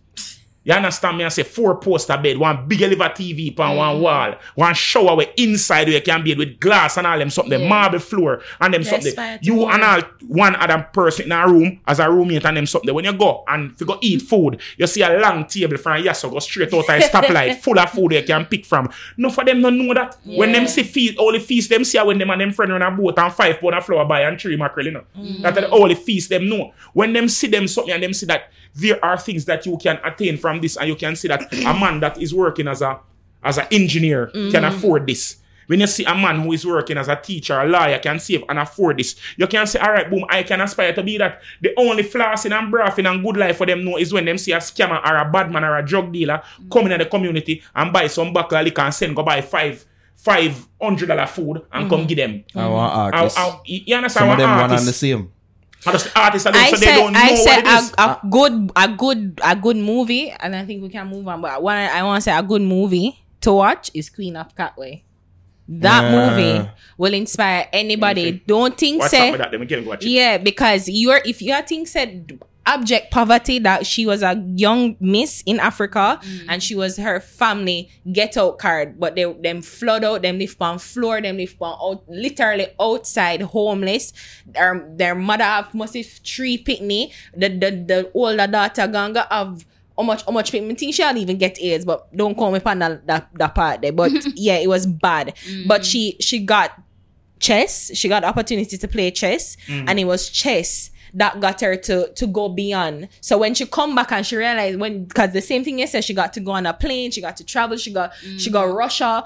You understand me? I say four poster bed, one big liver TV on one wall, one shower with inside where you can be with glass and all them something, Yeah. marble floor and them Yes, something. fire You tomorrow. and all one other person in a room as a roommate and them something. When you go and if you go eat food, you see a long table from yes, so go straight out of stoplight full of food you can pick from. No for them don't know that. When them see feast, all the feast them see when them and them friend on a boat and five pound of flour buy and three mackerel, you know. That's the feast them know. When them see them something and them see that there are things that you can attain from this and you can see that a man that is working as a as an engineer can mm. afford this. When you see a man who is working as a teacher, a lawyer, can save and afford this, you can say, all right, boom, I can aspire to be that. The only flossing and braffing and good life for them know is when them see a scammer or a bad man or a drug dealer mm. come in the community and buy some buckle of liquor and send go buy five five hundred dollar food and come mm. give them. I want artists. I- you you understand Some of what them one and the artists? same. And just artists are I so they said, don't know I said what it is. a, a ah. good, a good, a good movie, and I think we can move on. But what I, I want to say, a good movie to watch is Queen of Katwe. That Yeah. movie will inspire anybody. Don't think What's say with that? Then we can watch it. yeah, because you're if you think said abject poverty that she was a young miss in Africa mm. and she was her family get out card, but they them flood out, them live on floor, them live on out literally outside homeless. Their their mother have must have three pitney. The the the older daughter ganga have how much how much payment think she'll even get AIDS, but don't call me upon that, that, that part there. But yeah, it was bad. Mm. But she she got chess. She got opportunity to play chess, mm. and it was chess that got her to to go beyond. So when she come back and she realized when because the same thing you said, she got to go on a plane, she got to travel, she got she got mm. Russia,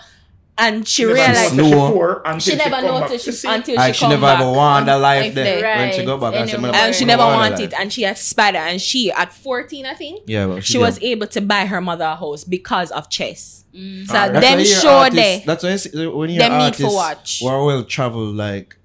and she Never realized noticed Slow. she poor until she never come back. noticed she, see? until And she, she never back. ever want a life Life there. there. When she go back, I said, Anymore. "Man, and she I never want a want life." it, and she aspired, and she at fourteen, I think. Yeah, well, she was able to buy her mother a house because of chess. Mm. So Alright. That's why them you hear show artists- there. That's why you see, when you Them hear need for artists watch. who are well traveled, like,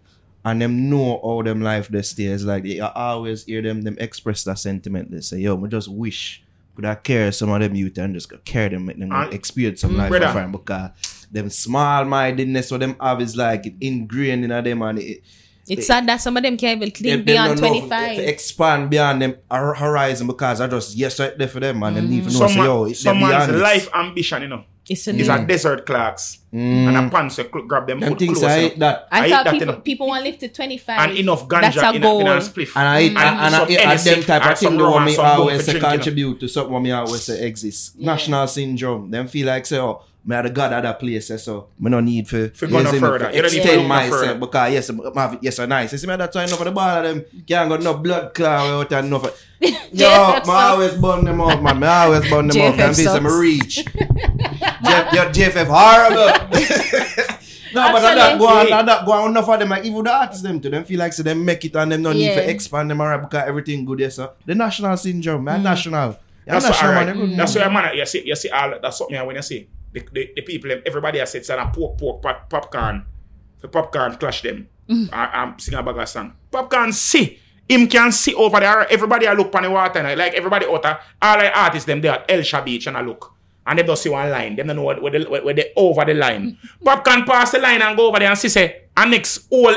and them know how them life they stay. It's like you always hear them them express that sentiment. They say, "Yo, I just wish could I care some of them youth and just go carry them, make them And- experience some life brother. for them because them small mindedness what them have is like ingrained in them and it, It's sad that some of them can't even clean think beyond twenty five. to expand beyond them horizon because I just yes right there for them and them mm. need to know Some, say, yo, it's them someone's beyond life ambition, you know, It's a is new. a desert clerks Mm. and a pants so cl- grab them, Them foot things. I eh. hate that. I, I thought hate that, people you know. people want to live to twenty five. and enough ganja That's a in, a, goal. in a spliff. And I and, and, and, and, and them type or of thing the rum one and me always say drink, you know. contribute to something what me always say exists. National syndrome. Them feel like say, oh, me are the god of that place, eh, so me no need for, For go no yes, me further. for You don't need to no myself further. because yes, me have it, yes, are nice. You see me that's why enough of the ball of them can't got no blood clot out and enough. Of, yo, JFF me always burn them out, man. Me always burn them out. JFF Them piece of me sucks. reach. Jeff, your JFF horrible. No, but that, that go on, that, that go on enough of them, like even the artists them to them feel like so them make it and them no need Yeah. to expand them around because everything good yes, so the national syndrome, man, mm. national. Yeah, That's what, national alright. man, they good, That's man. why man, you see, you see uh, all that's something I when you see the, the, the people, everybody has said, "Sana pork, pork, pop, popcorn, the popcorn clash them." Mm. I, I'm singing a bag of song. Popcorn see. Him can see over there. Everybody I look on the water. and I- Like everybody out there, all the artists them there at Hellshire Beach and I look. And they don't see one line. Them don't know where, where, they, where they over the line. Mm-hmm. Popcorn pass the line and go over there and see say, and next all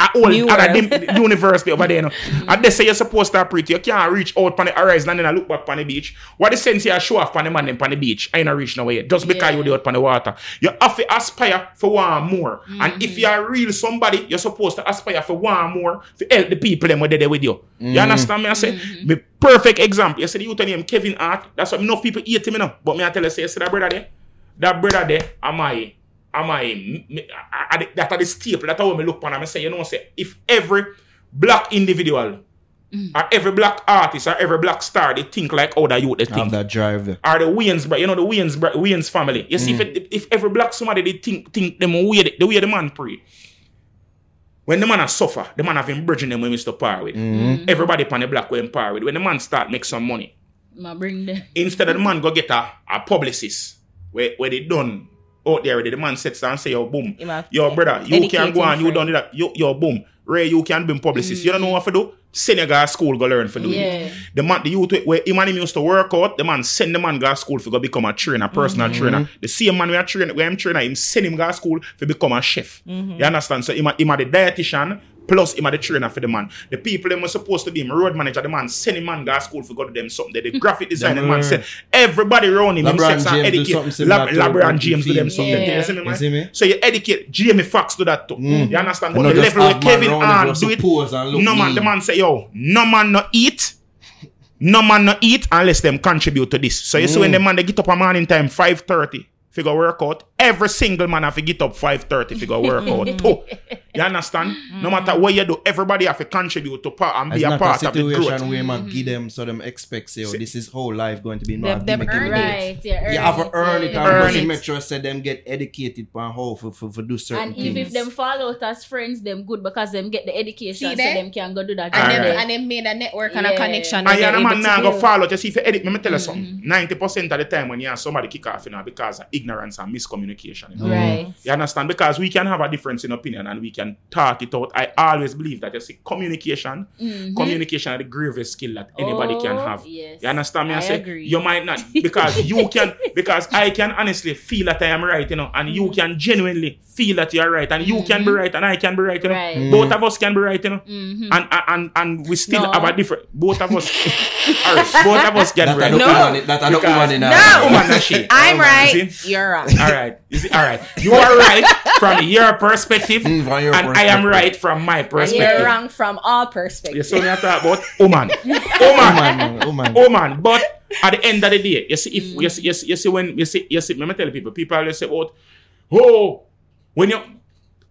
a whole other dim- university over there. You know. And they say you're supposed to preach. You can't reach out on the horizon and then I look back on the beach. What the sense you show off on the man them on the beach? I ain't reach nowhere just because Yeah. you do out on the water. You have to aspire for one more. And Mm-hmm. if you are real somebody, you're supposed to aspire for one more to help the people them where they there with you. You understand me? I say, Mm-hmm. me perfect example. You see the youth name Kevin Hart. That's what enough people hate him, you know. But me I tell you, say, you see that brother there? That brother there, am I? Am I? me- I- I- That are the staple. That's how me look upon and I say, you know, say, if every black individual mm. or every black artist or every black star, they think like how the youth they Have think. that drive there. Or the Wayans, bro, you know the Wayans, bro, Wayans family. You see, if, mm. it, if every black somebody they think think them way the, the way the man pray. When the man a suffer, the man have him bridging them when we stop par with. Mm-hmm. Mm. Everybody upon the black way par with. When the man start make some money, Ma bring them. instead of the man go get a, a publicist where, where they done out there already, the man sits down and say, yo, boom. Yo, brother, you can go on, you friend. done that. Yo, yo, boom. Ray, you can be publicist. You don't know what to do? Senegal school go learn for do Yeah. it. The man, the youth where him and him used to work out, the man send the man go to school for go become a trainer, personal trainer. The same man we are trainer, where him trainer, him send him go to school for become a chef. You understand? So him, a- him a the dietitian, plus him a the trainer for the man. The people them was supposed to be him road manager, the man send him man go to school for go to them something. The graphic designer, the man said everybody around him, LeBron sets and educate. something similar Lab- to LeBron James do them something. Yeah. You see me, man? You see me? So you educate Jamie Foxx do that too. Mm. You understand? But the level where Kevin Hart do it, no man, mean. the man say, yo, no man no eat. No man no eat unless them contribute to this. So you see when mm. the man they get up a morning time 5.30 figure work out, every single man have to get up 5.30 figure work out too. You understand? No matter what you do, everybody have to contribute to part and It's be a part a of the growth. situation where man mm-hmm. give them so them expect say, oh, this is whole life going to be. No, Them- them give me- give me earn that. Right. Yeah. You have to earn yeah. it and Earn must it. make sure say them get educated on how for, for, for do certain things. And if, if them fall out as friends, them good because them get the education See so there? them can go do that. and job them there. and them made a network and a connection. And that yeah, man now to go build. follow. Just if you edit, let me tell you mm-hmm. something. 90% of the time when you have somebody kick off, you know, because of ignorance and miscommunication. You, know? Right. you understand? Because we can have a difference in opinion and we can talk it out. I always believe that you see communication, mm-hmm. communication is the gravest skill that anybody can Oh, have. yes. You understand me? I, I say agree. you might not because you can because I can honestly feel that I am right, you know, and you mm-hmm. can genuinely feel that you are right, and you can be mm-hmm. right, and I can be right, you know. Right. Mm-hmm. Both of us can be right, you know, and, and and and we still No. have a different. Both of us, all right, both of us can that be I right. don't No. want. That I don't Because- want it now. No. Woman, not she. I'm right. you see? You're wrong. All right. You see? All right. You are right from your perspective, Mm, from your and I am right from my And perspective. you're wrong from all You see me I talk about woman, Oh woman, man, oh man. oh man. But at the end of the day, you see, if Mm. you see, you see, you see when you see, you see, let me tell people, people always say, "Oh, oh, when you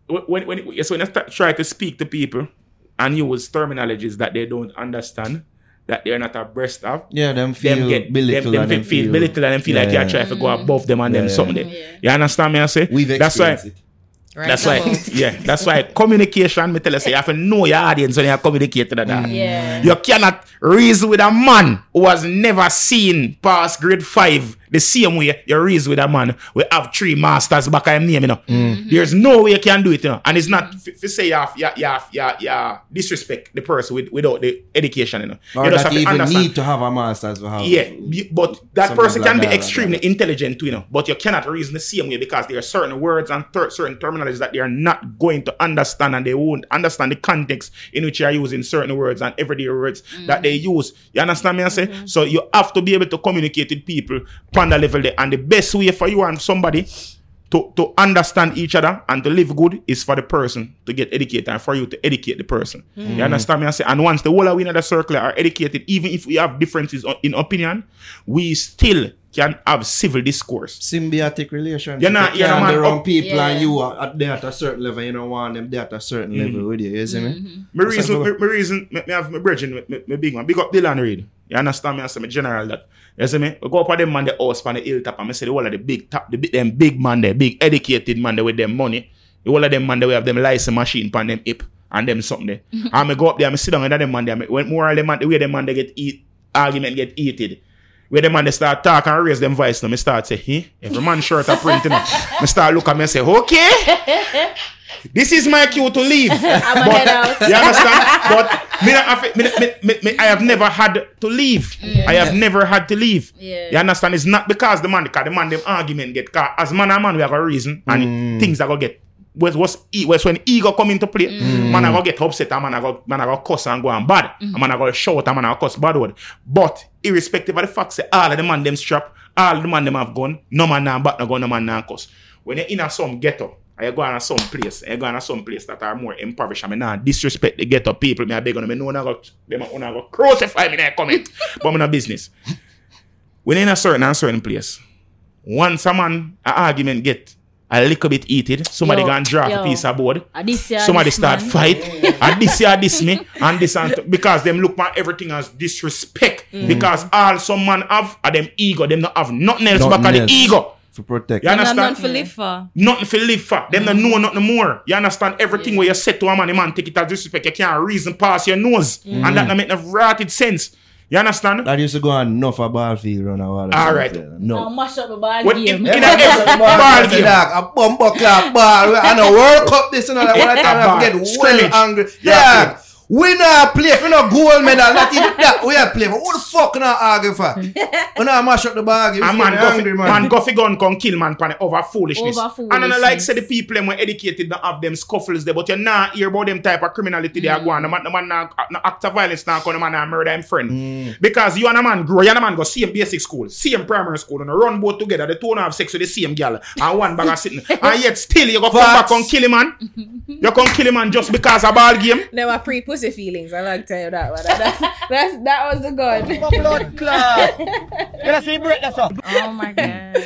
when when you see, when you start, try to speak to people and use terminologies that they don't understand, that they're not abreast of." Yeah, them feel them get them, belittled them and feel, them feel belittled and them feel like Yeah. you're trying to go mm. above them and them Yeah, yeah. something. Yeah. You understand me? I say We've that's why. it. Right That's now. why, yeah, that's why communication. Me tell you, say you have to know your audience when you communicate to that. Yeah. You cannot reason with a man who has never seen past grade five the same way you reason with a man we have three masters back of him name, you know. Mm. Mm-hmm. There's no way you can do it, you know. And it's not mm-hmm. f- f- say you have, you, you, have, you, you disrespect the person with, without the education, you know. Or you just that have to even understand. need to have a master's to have. Yeah, but that person like can be that, like extremely that. intelligent too, you know. But you cannot reason the same way because there are certain words and ter- certain terminologies that they are not going to understand, and they won't understand the context in which you are using certain words and everyday words that mm. they use. You understand me? I say mm-hmm. so. You have to be able to communicate with people on the level there, and the best way for you and somebody. To, to understand each other and to live good is for the person to get educated and for you to educate the person. You hmm. understand me? I say, and once the whole of we in the circle are educated, even if we have differences in opinion, we still can have civil discourse. symbiotic relationship. You're not- you you're can't not be man up- people Yeah. and you are at, there at a certain level. You don't want them there at a certain level hmm. with you. You see me? Mm-hmm. My That's reason, a- my, my reason, me, me have my brethren, me, me, me big man. Big up Dylan Reed. You understand me? I say my general that. You see me? We go up on them man the house on the hilltop and me say the whole of the big top, the big, them big man there, big educated man there with them money. The whole of them man there we have them license machine pan them hip and them something there. and me go up there and me sit down under them man there. Me, when more of them man, the way them man they get eat, argument get heated. Where them man they start talk and raise them voice now, me start say, hey, every man shirt a print, you know. me start look at me and say, okay. This is my cue to leave. I'm a head out. You understand? But me, have, me, me, me, me, I have never had to leave. I have never had to leave. Yeah. You understand? It's not because the man, because the man, them argument get, cause as man and man, we have a reason, and mm. things are going to get was was was when ego come into play. Mm. Man, I go get upset, and man, I go man, I go cuss and go on bad. Mm. And man, I go shout, and man, I go cuss bad word. But irrespective of the fact, say all of the man them strap, all the man them have gun. No man now back no gun, no man now cuss. When you in a some ghetto. I go on a some place, I go on a some place that are more impoverished. I mean, nah, disrespect the ghetto people. Me I beg on them. I know I go, them I go crucify me. They comment, but I'm no business. When in a certain and certain place, once a man a argument get a little bit heated, somebody Yo, gonna drop yo. a piece of board. And this year, Somebody this start man- fight, and this year this me, and this and because them look at everything as disrespect. Mm. Because all some man have are them ego, them not have nothing else Nothing back of the ego. For protect. You And I'm understand? not for live for. Nothing for live for. Them don't know nothing more. You understand? Everything where you say to a man, the man take it as disrespect. You can't reason past your nose. Mm. And that don't make no rotted sense. You understand? That used to go on enough a ball field run a while. All right. I'll mash up the ball When game. in a every ball game. Dog, a bumper clap ball. I know World Cup this and all that. One time I get well Scrimmage. angry. Yeah. Yeah. We not play for no gold medal. Not even that. We are play for. Who the fuck not argue for? We not mash up the ball game. A man get go angry, man. man. go fi gun come kill man pan over foolishness. Over foolishness. And I like say the people them were educated don't have them scuffles there, but you not hear about them type of criminality they are Mm. going. The man, the man nah, no act of violence now come the man nah murder him friend. Mm. Because you and a man grow, you and a man go same basic school, same primary school, and run both together. The two and have sex with the same girl and one bag of sitting. and yet still you go come back Facts. and kill him man. you come kill him man just because a ball game. They were pre pussy feelings. I like to tell you that one. That's, that's, that was the gun. blood clot. You see break that's up. Oh my god.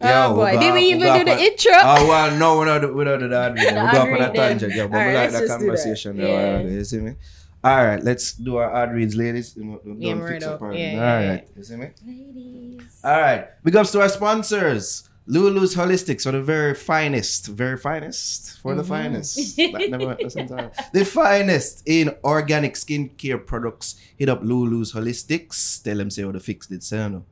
Yeah, oh boy. Did we we even do the on- intro? Oh well, no, we're not. We're not do that. We go up on a ad read tangent, yeah. But we Alright, like let's that just do that. conversation. Yeah. Yeah. You see me? All right, let's do our ad reads, ladies. Don't Yeah, don't fix up up. our- Yeah, All yeah, yeah. right, you see me? Ladies. All right, big ups to our sponsors. Lulu's Holistics for the very finest, very finest for the Mm-hmm. finest. That never the. The finest in organic skincare products. Hit up Lulu's Holistics. Tell them say how to fix it. Say no.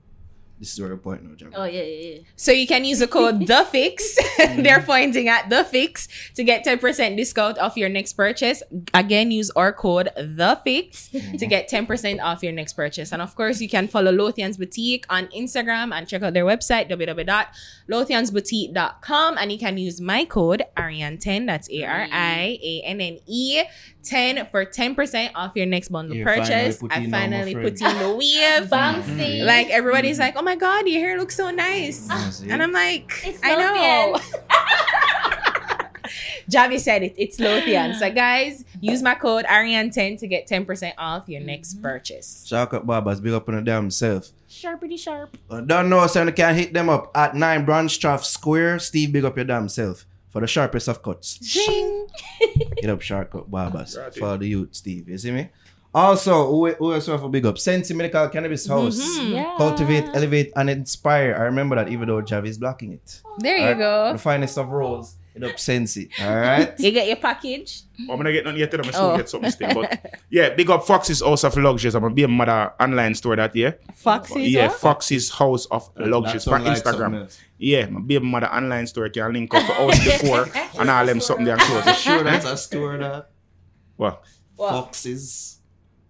This is where you're pointing out, Jam. Oh yeah, yeah, yeah. So you can use the code the fix. Mm. They're pointing at the fix to get 10% discount off your next purchase. Again, use our code the fix mm. to get 10% off your next purchase. And of course, you can follow Lothian's Boutique on Instagram and check out their website www.lothiansboutique.com and you can use my code Arianne10 that's A R I A N N E 10 for 10% off your next bundle You purchase. put I in on finally friend. put in the weave. Fancy. Mm-hmm. Like everybody's mm-hmm. like, oh my god, your hair looks so nice, Yeah, and I'm like, It's I know. Javi said it. It's Lothian. So guys, use my code Arianne10 to get 10% off your next mm-hmm. purchase. Shout out Barbas, big up on the damn self. Sharpity sharp. Uh, don't know, so you can hit them up at 9 Branchtrough Square. Steve, big up your damn self for the sharpest of cuts. Zing. Hit up Shark Barbers Right. for the youth, Steve. You see me? Also, who, who else have a big up? Sensi Medical Cannabis mm-hmm, House. Yeah. Cultivate, elevate, and inspire. I remember that even though Javi is blocking it. There you Alright? go. The finest of roles. Hit up Sensi. All right. You get your package. Oh, I'm gonna get nothing yet. I'm gonna soon Oh. get something still. But yeah, big up Fox's House of Luxuries. I'm gonna be a mother online store that yeah. Foxy's yeah, what? Fox's House of Luxuries on Instagram. Yeah, my baby mother online store can link up for house decor and all them something there close. Sure, that's eh? a store that. What? Foxes.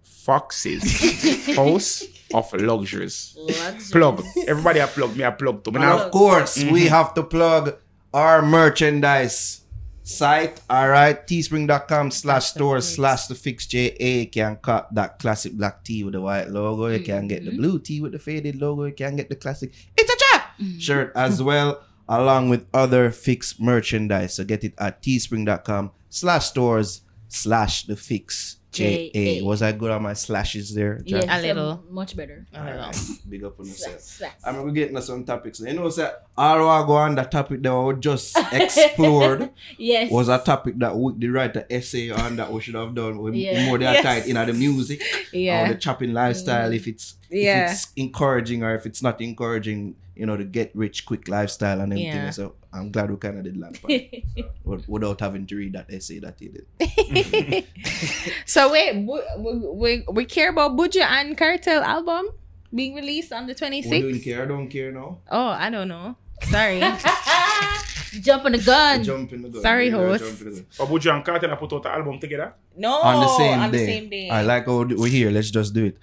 Foxes. House of Luxuries. luxuries. Plug. Everybody a plug. Me a plug too. Me And now, of course, we mm-hmm. have to plug our merchandise site. All right, teespring.com slash stores slash the fix JA. You can cut that classic black tee with the white logo. You can get the mm-hmm. blue tee with the faded logo. You can get the classic It's a Trap shirt as well, along with other fix merchandise. So get it at teespring.com slash stores slash the fix JA. JA. Was I good on my slashes there? Yeah, A little. Much better. I don't know. Big up on yourself. Slaps, slaps. I mean, we're getting to some topics. You know, what's all I go on that topic that we just explored Yes. was a topic that we, the writer essay on that we should have done. We Yeah. more than Yes. tight in the music or Yeah. the chopping lifestyle. If it's Yeah. if it's encouraging or if it's not encouraging, you know, the get rich quick lifestyle and everything. Yeah. So I'm glad we kind of did land on it wi- without having to read that essay that he did. so wait, we, we, we, we care about Buju and Kartel album being released on the 26th? We don't care. I don't care now. Oh, I don't know. Sorry. Jump on the gun. Jump in the gun. Sorry, Yeah, host. jump in the gun. And Kartel put out an album together. No, on the same on day. the same day. I like how we're here. Let's just do it.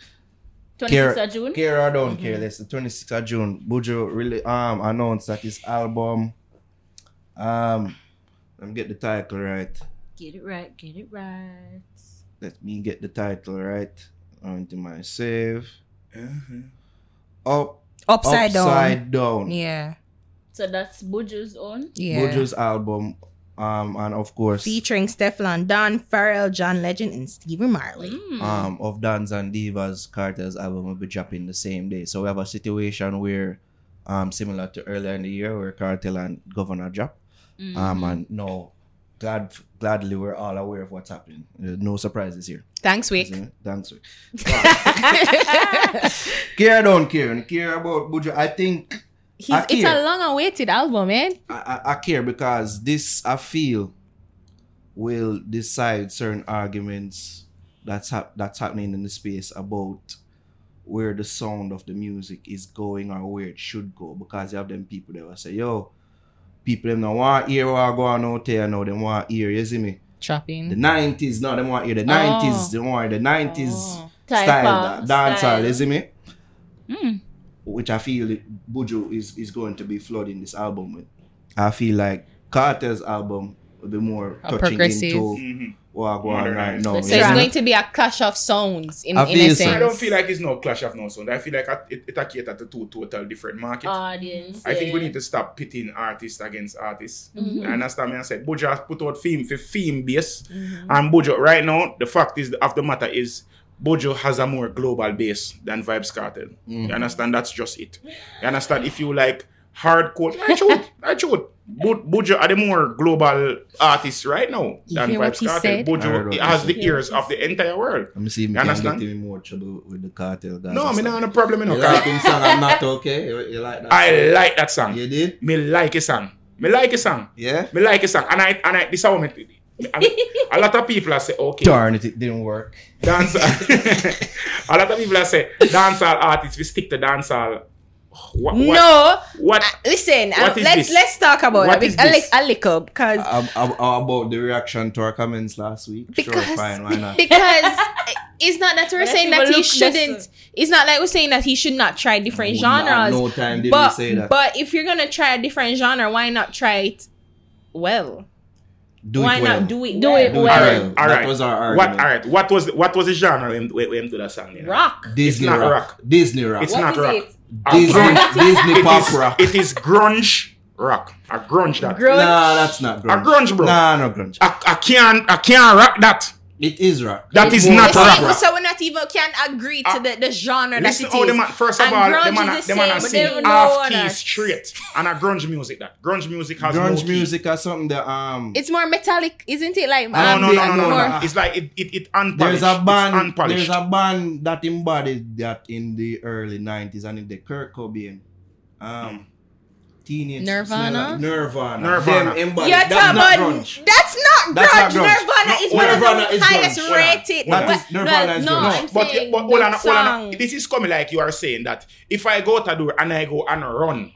26th Care- of June. Care or don't Mm-hmm. care. That's the 26th of June. Buju really um announced that his album um Let me get the title right. Get it right, get it right. Let me get the title right. Onto my save. Uh-huh. Up, Upside, upside down. down. Yeah. So that's Buju's own. Yeah. Buju's album. Um, and of course, Featuring Stefflon Don, Pharrell, John Legend, and Stevie Marley. Mm. um, of Dons and Divas, Kartel's album will be dropping the same day. So we have a situation where, um, similar to earlier in the year, where Kartel and Govana drop. Mm. Um, and no, glad, gladly we're all aware of what's happening. Uh, no surprises here. Thanks, Wick. Isn't it? Thanks. care don't care. And care about Buju. I think He's, I it's care. a long awaited album, man. I, I, I care because this I feel will decide certain arguments that's hap- that's happening in the space about where the sound of the music is going or where it should go because you have them people that will say yo people them don't want hear what go on out there now they want hear you see me the 90s now they want hear the Oh. 90s they want hear the 90s Oh. Type style of dancehall you see me. Which I feel it- Buju is, is going to be flooding this album with. I feel like Kartel's album will be more A touching progressive. into Mhm. what going on right Modernized. now. So it's know? Right. going to be a clash of sounds in, I in a sense. I don't feel like it's no clash of no sound. I feel like it, it a cater to two total different markets. Audience. I think we need to stop pitting artists against artists. Mhm. I understand me? I said Buju has put out theme for theme base. Mm-hmm. And Buju, right now, the fact is of the matter is Buju has a more global base than Vybz Kartel. You mm. understand? That's just it. You understand? If you like hardcore, I should, I should. Bu- Buju are the more global artists right now You than hear Vybz Kartel. said? I heard Buju what he he has the ears of the entire world. Let me see if You me can understand? get him in more trouble with the cartel guys. No, and me stuff. not have a problem. You, know, You 'cause like him song I'm not okay? You, you like that? I like that song. You did? Me like a song. Me like a song. Yeah? Me like a song. And I and I this is how me and a lot of people are say, okay, Darn it, it didn't work. dance. a lot of people are say, dancehall artists, we stick to dancehall. What, what, No, What? Uh, listen. What uh, let's this? let's talk about What it is a, li- a little because Ab- ab- about the reaction to our comments last week? because sure, fine, why not? because it's not that we're saying even that he shouldn't. lesser. It's not like we're saying that he should not try different Would genres. no time did but we say that. but if you're gonna try a different genre, why not try it well? Do why it well. not do it? Do well? it Do it well. well. All that was our What? All right. What was what was the genre when when when do that song? you know? Rock. Disney not rock. rock. Disney rock. It's What not is rock. it? Disney, Disney pop is- rock. It is grunge rock. A grunge that. Grunge. Nah, that's not A grunge. grunge, bro. Nah, no grunge. I, I can't I can't rock that. It is rock. That It's is not So, pop rock. so we're not even can agree to Ah, the, the genre that Listen it how is. the man, first of And all, the man, is the the man same, sing they don't know half what key that- straight. And a grunge music that. Grunge music has grunge no music or something that um. It's more metallic, isn't it? Like No, no, no, no, no, more- no. It's like it, it, it unpolished. there's a It's band. There's a band that embodied that in the early '90s and in the Kurt Cobain. Um, teenage Nirvana? smell like Nirvana. Nirvana. Them embodied. You're That's not grunge. that's not That's not grunge. Nirvana No, is one Nirvana of the is highest grunge. Rated. hold on. That is- Nirvana is no, grunge. I'm But, saying but hold on, the hold on. This is coming like you are saying that if I go to do and I go and run,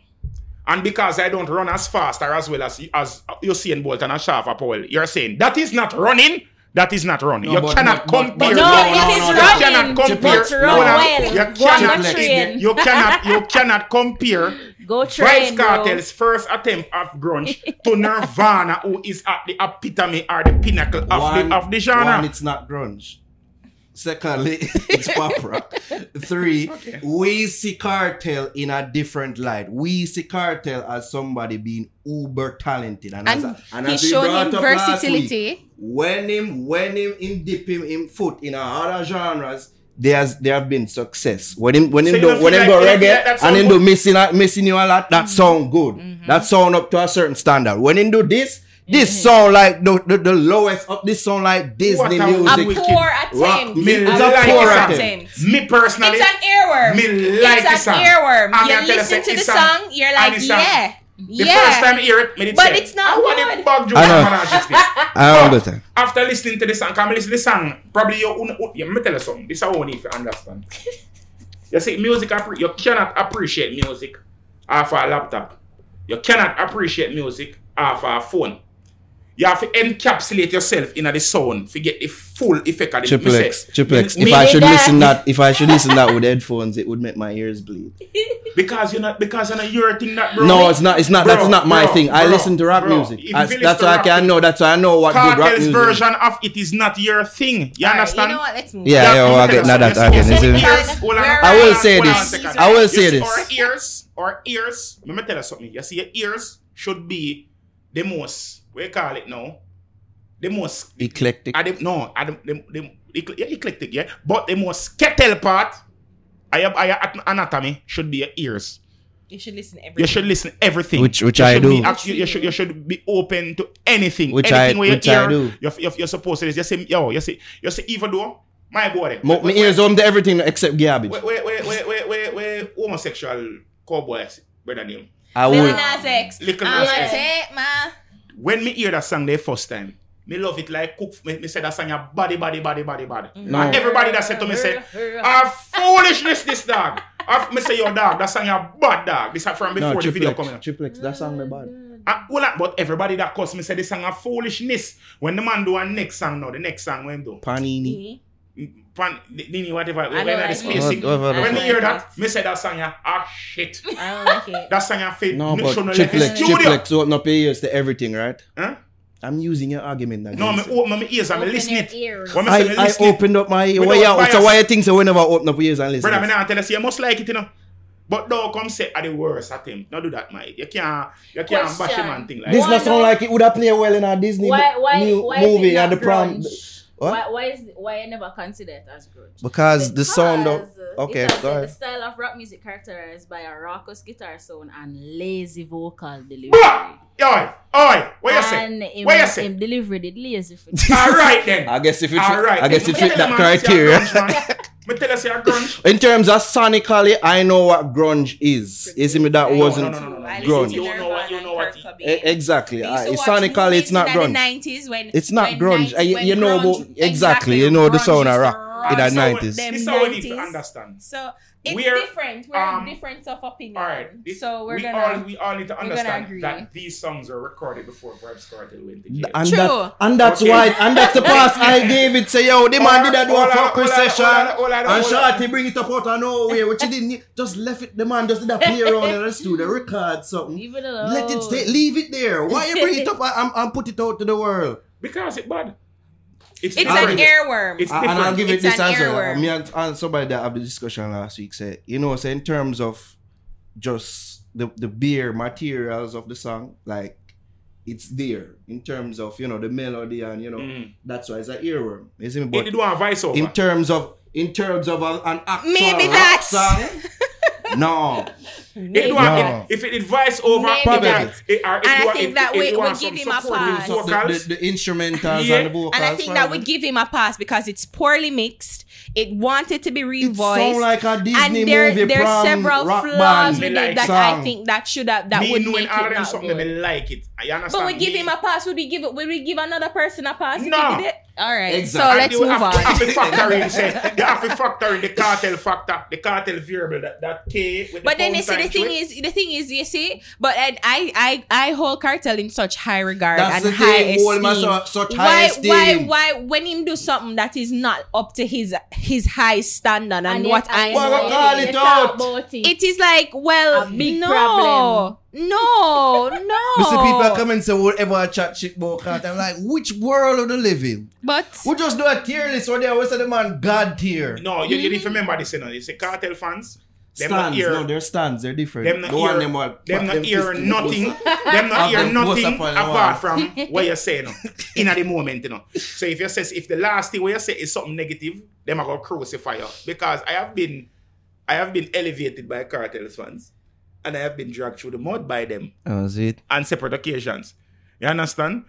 and because I don't run as fast or as well as as Usain Bolt and Asafa Powell, you're saying that is not running. That is not running. No, you but- cannot but- but- compare. but No, No, it no, you running. cannot compare. But run Hold well. You cannot. a. You cannot. You cannot compare Go Vibes train, bro. Kartel's first attempt at grunge to Nirvana, who is at the epitome or the pinnacle of One- the of the genre. One, it's not grunge. Secondly, it's pop rock. Three, we see Kartel in a different light. We see Kartel as somebody being uber talented, and, as, And a, and he's as shown brought him up last versatility. week, when him when him in dip him in foot in other genres, there's there have been success. When him when So him you do when feel him like- do you don't feel reggae like that and sound him good? do missing missing you a lot, that sound good. Mm-hmm. That sound up to a certain standard. When him do this. This sound like the, the, the lowest up. This sound like Disney What music. A poor attempt. Me It's A a like poor attempt. attempt. Me personally, It's an earworm. me like the it's song. an earworm. And You I tell you, listen to the song, you're like, yeah, The yeah. first time I hear it, me did But say, it's not I want good. the bug you I know. man. I understand. After listening to the song, come listen to the song, probably you, un, un, you me tell you something. This is how you need to understand. you see, music, you cannot appreciate music off a laptop. You cannot appreciate music off a phone. You have to encapsulate yourself in the sound to get the full effect of the Trippple X, Trippple X. If I should that. listen that, if I should listen that with headphones, it would make my ears bleed. because you're not because you're not your thing that bro. No, it's not. It's not. Bro, that's not my bro, thing. I listen to rap bro. music. If That's, that's why to I can know. That's why I know what good rap Kartel's music. version of it is not your thing. You All right, understand? you know what? Let's move. Yeah, on. yeah, well, I get now that again. Is it- I will say this. I will say this. Our ears, our ears. Let me tell you something. You see, your ears should be the most. What you call it now? The most. Eclectic. Ah, are the, no, ah, are the, the, the, yeah, eclectic, yeah. But the most kettle part, I have, I have anatomy should be your ears. You should listen every. You should listen everything. Which- which You I do. Be, act- you, you should you should be open to anything. Which anything I- where which you I hear, do. You're, you're, you're supposed to. You say, yo, you say, you say, even though my body. My, my ears home to everything except garbage. Where, where, where, where, where, where, where homosexual cowboys, brother name. I Lil would. Nas X. Little I'ma Nas take my. When me hear that song the first time, me love it like cook. Me, me say that song your body, body, body, body, body. No. And everybody that said to me say, "Ah, foolishness, this dog." Ah, me say your dog. That song your bad dog. This is from before No, the video coming. X. Trippple X. That song my bad. Ah, well, ah, but everybody that cuss me say this song a foolishness. When the man do a next song now, the next song when do. Panini. Pan, Nini, whatever. I When don't I the like space it. thing. When me fuck. hear that, me say that song ya, ah shit. I don't like it. That song ya fit. No, no, but should not triple left X. the Triple studio. X open up your ears to everything, right? Huh? I'm using your argument against No, me it. open my ears and me Open listen your it. ears. When me say me I, I listen it, opened up my ear. Without Why you, so bias. why you think so whenever I open up your ears and listen? Brother, me not tell you, say you must like it, you know. But don't come say at the worst at him. Don't do that, mate. You can't, you can't bash him and thing like this that. Why not sound like it would have played well in a Disney Why, why, new why movie is it and not the prom. grunge? What? Why, why is why I never consider it as grunge? Because the sound of okay, it has go said the ahead. style of rap music characterized by a raucous guitar sound and lazy vocal delivery. Bah! Oi, oi, what you say? What you say? him delivered it lazy All right then. I guess if it, All right. I guess it Me tell fit that man, say a criteria. grunge. Me tell you, a grunge. In terms of sonically, I know what grunge is. You see me that wasn't no, no, no, no. Grunge. You know what- you Nirvana know and what- Kurt Cobain. Exactly. Uh, used it's watch sonically, it's not grunge. The 90s when It's not when grunge. 90s Uh, you- when you know grunge- exactly, you know the grunge sound of used to rock rock in the And so- 90s. them This how we need to understand. So it's We're, different. We're um, different of opinion. All right. This, so we're we gonna. all we all need to understand that these songs were recorded before Vybz started went the jail. And, True. that, and that's Okay. why, and that's the pass I gave it. Say, yo, the man Hold did a do on, a fuck hold session. hold on, hold on, And hold on. Shorty bring it up out of nowhere, which he didn't just left it. The man just did a play around in the studio, record something. Leave it alone. Let it stay, leave it there. Why you bring it up and, and put it out to the world? Because it's bad. It's, it's an earworm. It's And and I'll give it It's this an answer. earworm. Me and, and somebody that had the discussion last week said, you know, so in terms of just the, the beer materials of the song, like it's there in terms of you know the melody and you know Mm. that's why it's an earworm. You see me? It But did one voice over. in terms of in terms of a, an actual Maybe that's- song, no. It do No. it, if it advice over, Maybe Probably. it, it, or it And I think it- that we- we give him a pass. The, vocals. the, the instrumentals Yeah. and the vocals. and I think that would give him a pass because it's poorly mixed. It wanted to be it revoiced. sound like a Disney and there, movie there's prom several rock flaws band with Me it like that song. I think that should have that me would knowing make all it them not something, good. me like it. I understand. But we give him a pass. Would we give it? Would we give another person a pass? if No. He did it? All right. Exactly. So and let's move have, on. To, have to factor in, say, you have to factor in the Kartel factor, the Kartel variable, that, that K with But the then you pound see the thing is the thing is you see, but I I I, I hold Kartel in such high regard That's and the high thing, esteem. my such high why esteem. why why when him do something that is not up to his his high standard and, And what yet, I and Well, call you it out. it. it is like well A big no problem. No no You see people come and say whatever I chat shit about Kartel. I'm like, which world are they living? but We just do a tier list where they always say the man God tier. No, you, you need to mm. remember this, you know. You say Kartel fans, them not Stands, hear, no, they're stands, they're different. them not Go hear, on them what them not them hear fist- nothing, them not Have hear them nothing up on the apart from what you say, you know, in the moment, you know. So if you say, if the last thing what you say is something negative, them are gonna crucify you. Because I have been, I have been elevated by Kartel's fans, and I have been dragged through the mud by them. Oh, is it? on separate occasions. You understand?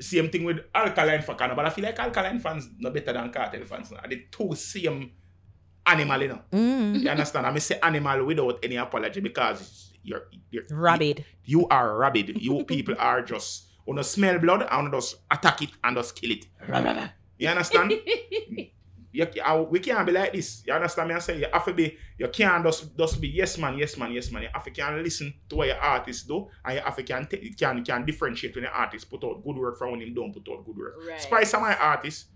Same thing with alkaline for but I feel like alkaline fans no better than Kartel fans. Are the two same animal, you know. mm, You understand? I mean say animal without any apology because you're, you're rabid. You are rabid. You people are just on smell blood i and just attack it and just kill it. You understand? you, uh, we can't be like this. You understand me? I say you have to be. You can't just just be yes man, yes man, yes man. You have to can listen to what your artist do, and you have to can ta- can can differentiate when the artist put out good work from when him don't put out good work. Right. Spice are my artist,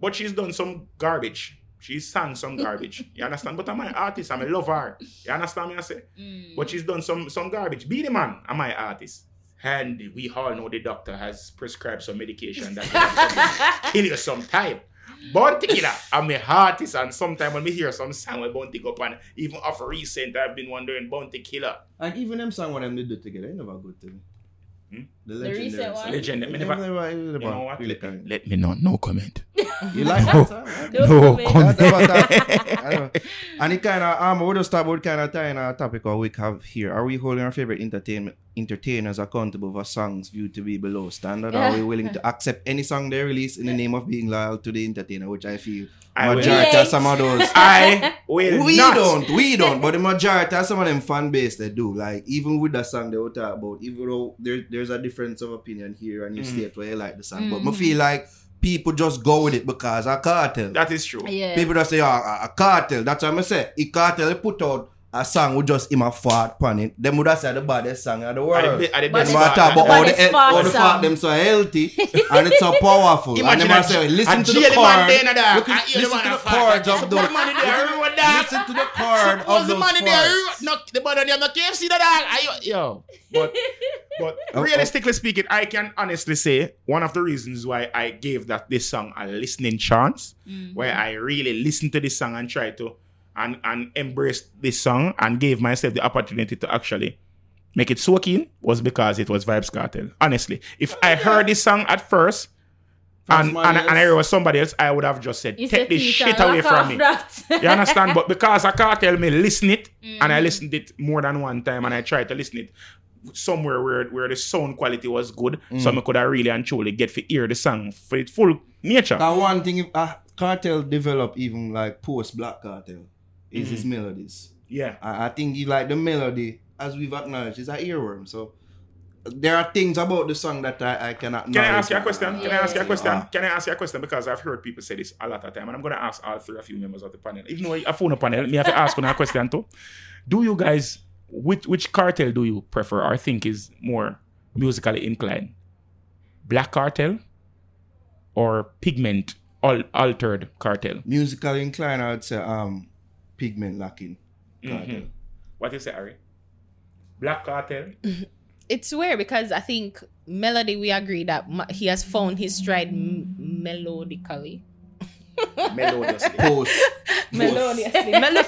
but she's done some garbage. She's sang some garbage. you understand? But I'm my artist. I'm a love her. You understand me? I say. Mm. But she's done some some garbage. Be the man, I'm my artist. And we all know the doctor has prescribed some medication that can kill you sometime. Killer, I'm a artist, and sometimes when we hear some song with Bounty go up, and even of recent, I've been wondering Bounty Killer. And even them song when them did it together, they never good to me. Hmm? The recent one? song. Legend. They Me never, never- never, You know what? really Let, let me know. No comment. You like that song? right? No comment. That- that- that- I know. and it kind of um, we just talk about kind of tying a topic or we have here. Are we holding our favorite entertainment entertainers accountable for songs viewed to be below standard? Are we willing to accept any song they release in the name of being loyal to the entertainer? Which I feel I majority Yes. of some of those. I will we not. don't, we don't, but the majority of some of them fan base they do. Like even with the song they will talk about, even though there, there's a difference of opinion here and you Mm. state where you like the song, but I feel like people just go with it because a Kartel. That is true. Yeah. People just say, oh, a, a Kartel. That's what I say. A Kartel put out a song with just him a fart pan it. Them would have said the baddest song in the At world. the, at the But best Them it's- a talk about but how the, it's fart how the fart them so healthy and it's so powerful. Imagine and them a a- say, listen to the jail man chord. there, no, dog. Look And at- you the Listen man to the a fart. chords Suppose of those. the money there, everyone, dog. Listen to the chord of the those money there, chords. no, the money there, no KFC, the dog. Are you, yo. But, but oh, oh, realistically speaking, I can honestly say one of the reasons why I gave that this song a listening chance, mm. where I really listened to this song and tried to and and embraced this song and gave myself the opportunity to actually make it so keen was because it was Vybz Kartel. Honestly, if I heard this song at first. And, somebody and, and I was somebody else, I would have just said, You take said this shit away from me. that. You understand? But because I can't tell me listen it, and Mm. I listened it more than one time, and I tried to listen it somewhere where where the sound quality was good, so I could have really and truly get to hear the song for its full nature. That one thing, if a Kartel develop even like post black Kartel, is his Mm-hmm. melodies. Yeah. I, I think he like the melody, as we've acknowledged, is an earworm. So there are things about the song that I, I cannot. Can I ask you a question? Can I ask you a question? Ah. Can I ask you a question? Because I've heard people say this a lot of time, and I'm going to ask all three of you members of the panel. Even though I phone a panel, me have to ask a question too. Do you guys, which which Kartel do you prefer or think is more musically inclined? Black Kartel or pigment al- altered Kartel? Musically inclined, I would say um, pigment lacking. Mm-hmm. Kartel. What you say, Ari? Black Kartel. it's weird because I think melody we agree that he has found his stride m- melodically. melodiously. Post, Melodiously. Melo-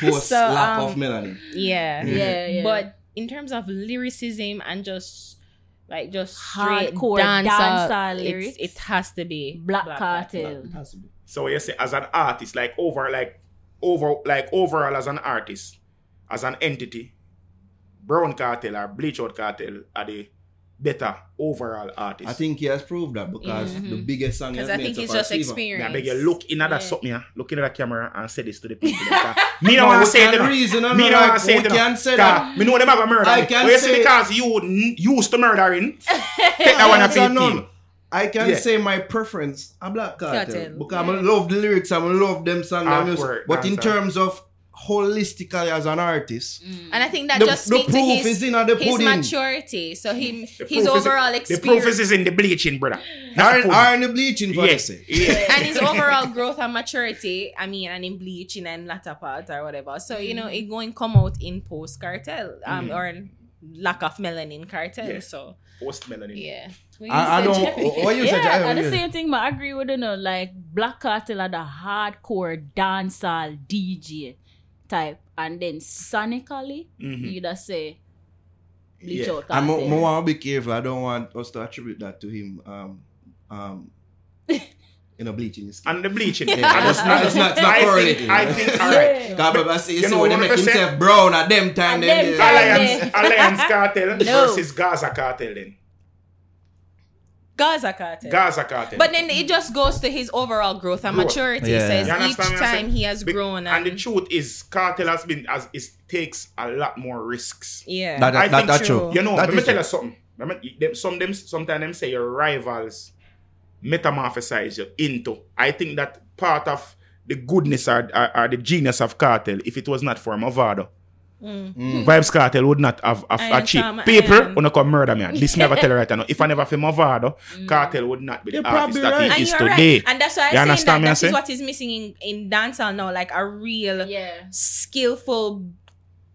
post So, lack um, of melody. yeah. Yeah, yeah. But in terms of lyricism and just like just straight Hardcore dancehall, dancehall it's- lyrics. it has to be Black Kartel. It has to be. So you say as an artist, like over, like over, like overall as an artist, as an entity, Brown Kartel or Bleach Out Kartel are the better overall artist. I think he has proved that because the mm-hmm. biggest song he Because has I think so it's just is Fever. experience. I beg you look in at that Yeah. something, yeah. look into the camera and say this to the people. Me No, don't want we to say it. can you know. reason, I'm Me not don't like, want to say we it. you know. can say 'Cause that. Me know them have a murder. I can But you see say- because you n- used to murdering. Take that one off Yes your team. I can Yeah. say my preference a black Kartel, Kartel. because I love the lyrics, I love them songs, them music. But in terms of holistically as an artist, mm. And I think that The- just the speaks to proof his, is in the pudding. his pudding. maturity. So him The his proof is- overall The proof is in the bleaching, brother. Not iron, pudding. iron the bleaching for Yes. say. And his overall growth and maturity, I mean, and in bleaching and latter part or whatever. So, you know, mm. it going come out in post Kartel, um, mm. or in lack of melanin Kartel. Yeah. So Post melanin. yeah. I, I don't. What you said? yeah, Jai? and the same thing, but I agree with you know, like Black Kartel are the hardcore dancehall DJ type, and then sonically, Mhm. you just say Bleach Yeah. Out I'm Kartel. more want to be careful. I don't want us to attribute that to him. Um, um, you know, bleaching his skin. And the bleaching. Yeah, I it's not- it's not- it's not I think, correlated. I think, all right. Yeah. Cause I see, you You see know, when they make 100%. himself brown at them time. At them them days. time. Alliance, Alliance Kartel No. versus Gaza Kartel then. Gaza Kartel. Gaza Kartel. But then it just goes to his overall growth and Growth. maturity. Yeah. Says each understand what I'm time he has Be- grown. and And, the truth is, Kartel has been as it takes a lot more risks. yeah. That, I that, think that's true. true. You know, That let me is tell true. you something. Let me- them- Some them sometimes them say your rivals metamorphosize you into. I think that part of the goodness or, or, or the genius of Kartel, if it was not for Mavado, Vybz Kartel would not have, have Iron achieved. Charm, People Iron. wanna come murder me. This never tell you right now. If I never feel Mavado, Kartel would not be the You're artist that right. he And is today. right. And that's why You I'm saying understand that me, I that say? is what is missing in, in dancehall now, like a real Yeah. skillful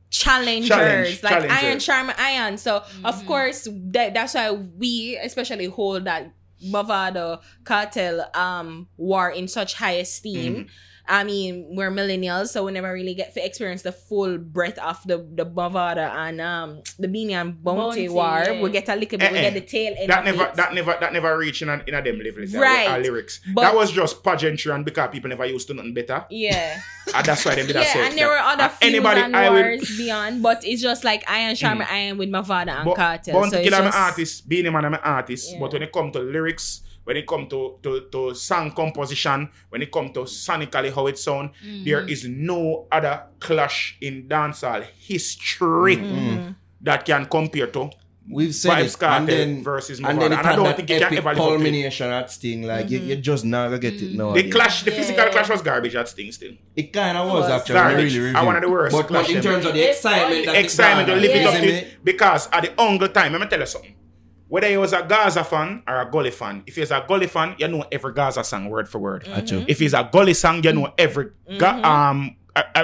challengers, Challenge, like challengers. Iron Charm Iron. So of course that, that's why we especially hold that Mavado Kartel um war in such high esteem. Mm-hmm. I mean, we're millennials, so we never really get to experience the full breadth of the the Mavado and um the Beenie and Bounty, Bounty, war. yeah. We get a little bit, we Eh, get eh. the tail end that of never it. that never that never reached in a, in a them levels uh, Right. uh, lyrics But- that was just pageantry and because people never used to nothing better yeah. and that's why they did that yeah, and there were other And feuds anybody and I will beyond, but it's just like Iron Charm Mm. am with Mavado and but, Kartel. Bounty so it's Killer I'm an just, artist Beenie Man I'm an artist Yeah. but when it come to lyrics when it come to, to, to song composition when it come to sonically how it sound mm-hmm. there is no other clash in dancehall history mm-hmm. mm-hmm. that can compare to We've said Vibes it, and then versus and Mavado. then it And I don't that think it can epic ever live up to it. culmination at Sting. Like you, mm-hmm. you just never get it now. the clash the physical clash was garbage at Sting still It kind of was, was actually garbage. really, really. I one of the worst But, but in terms of the excitement, that it excitement to brought, live it up to me? it because at the Ungle time, let me tell you something. Whether you was a Gaza fan or a Gully fan, if you're a Gully fan, you know every Gaza song word for word. Achoo. If he's a Gully song, you know every Ga- um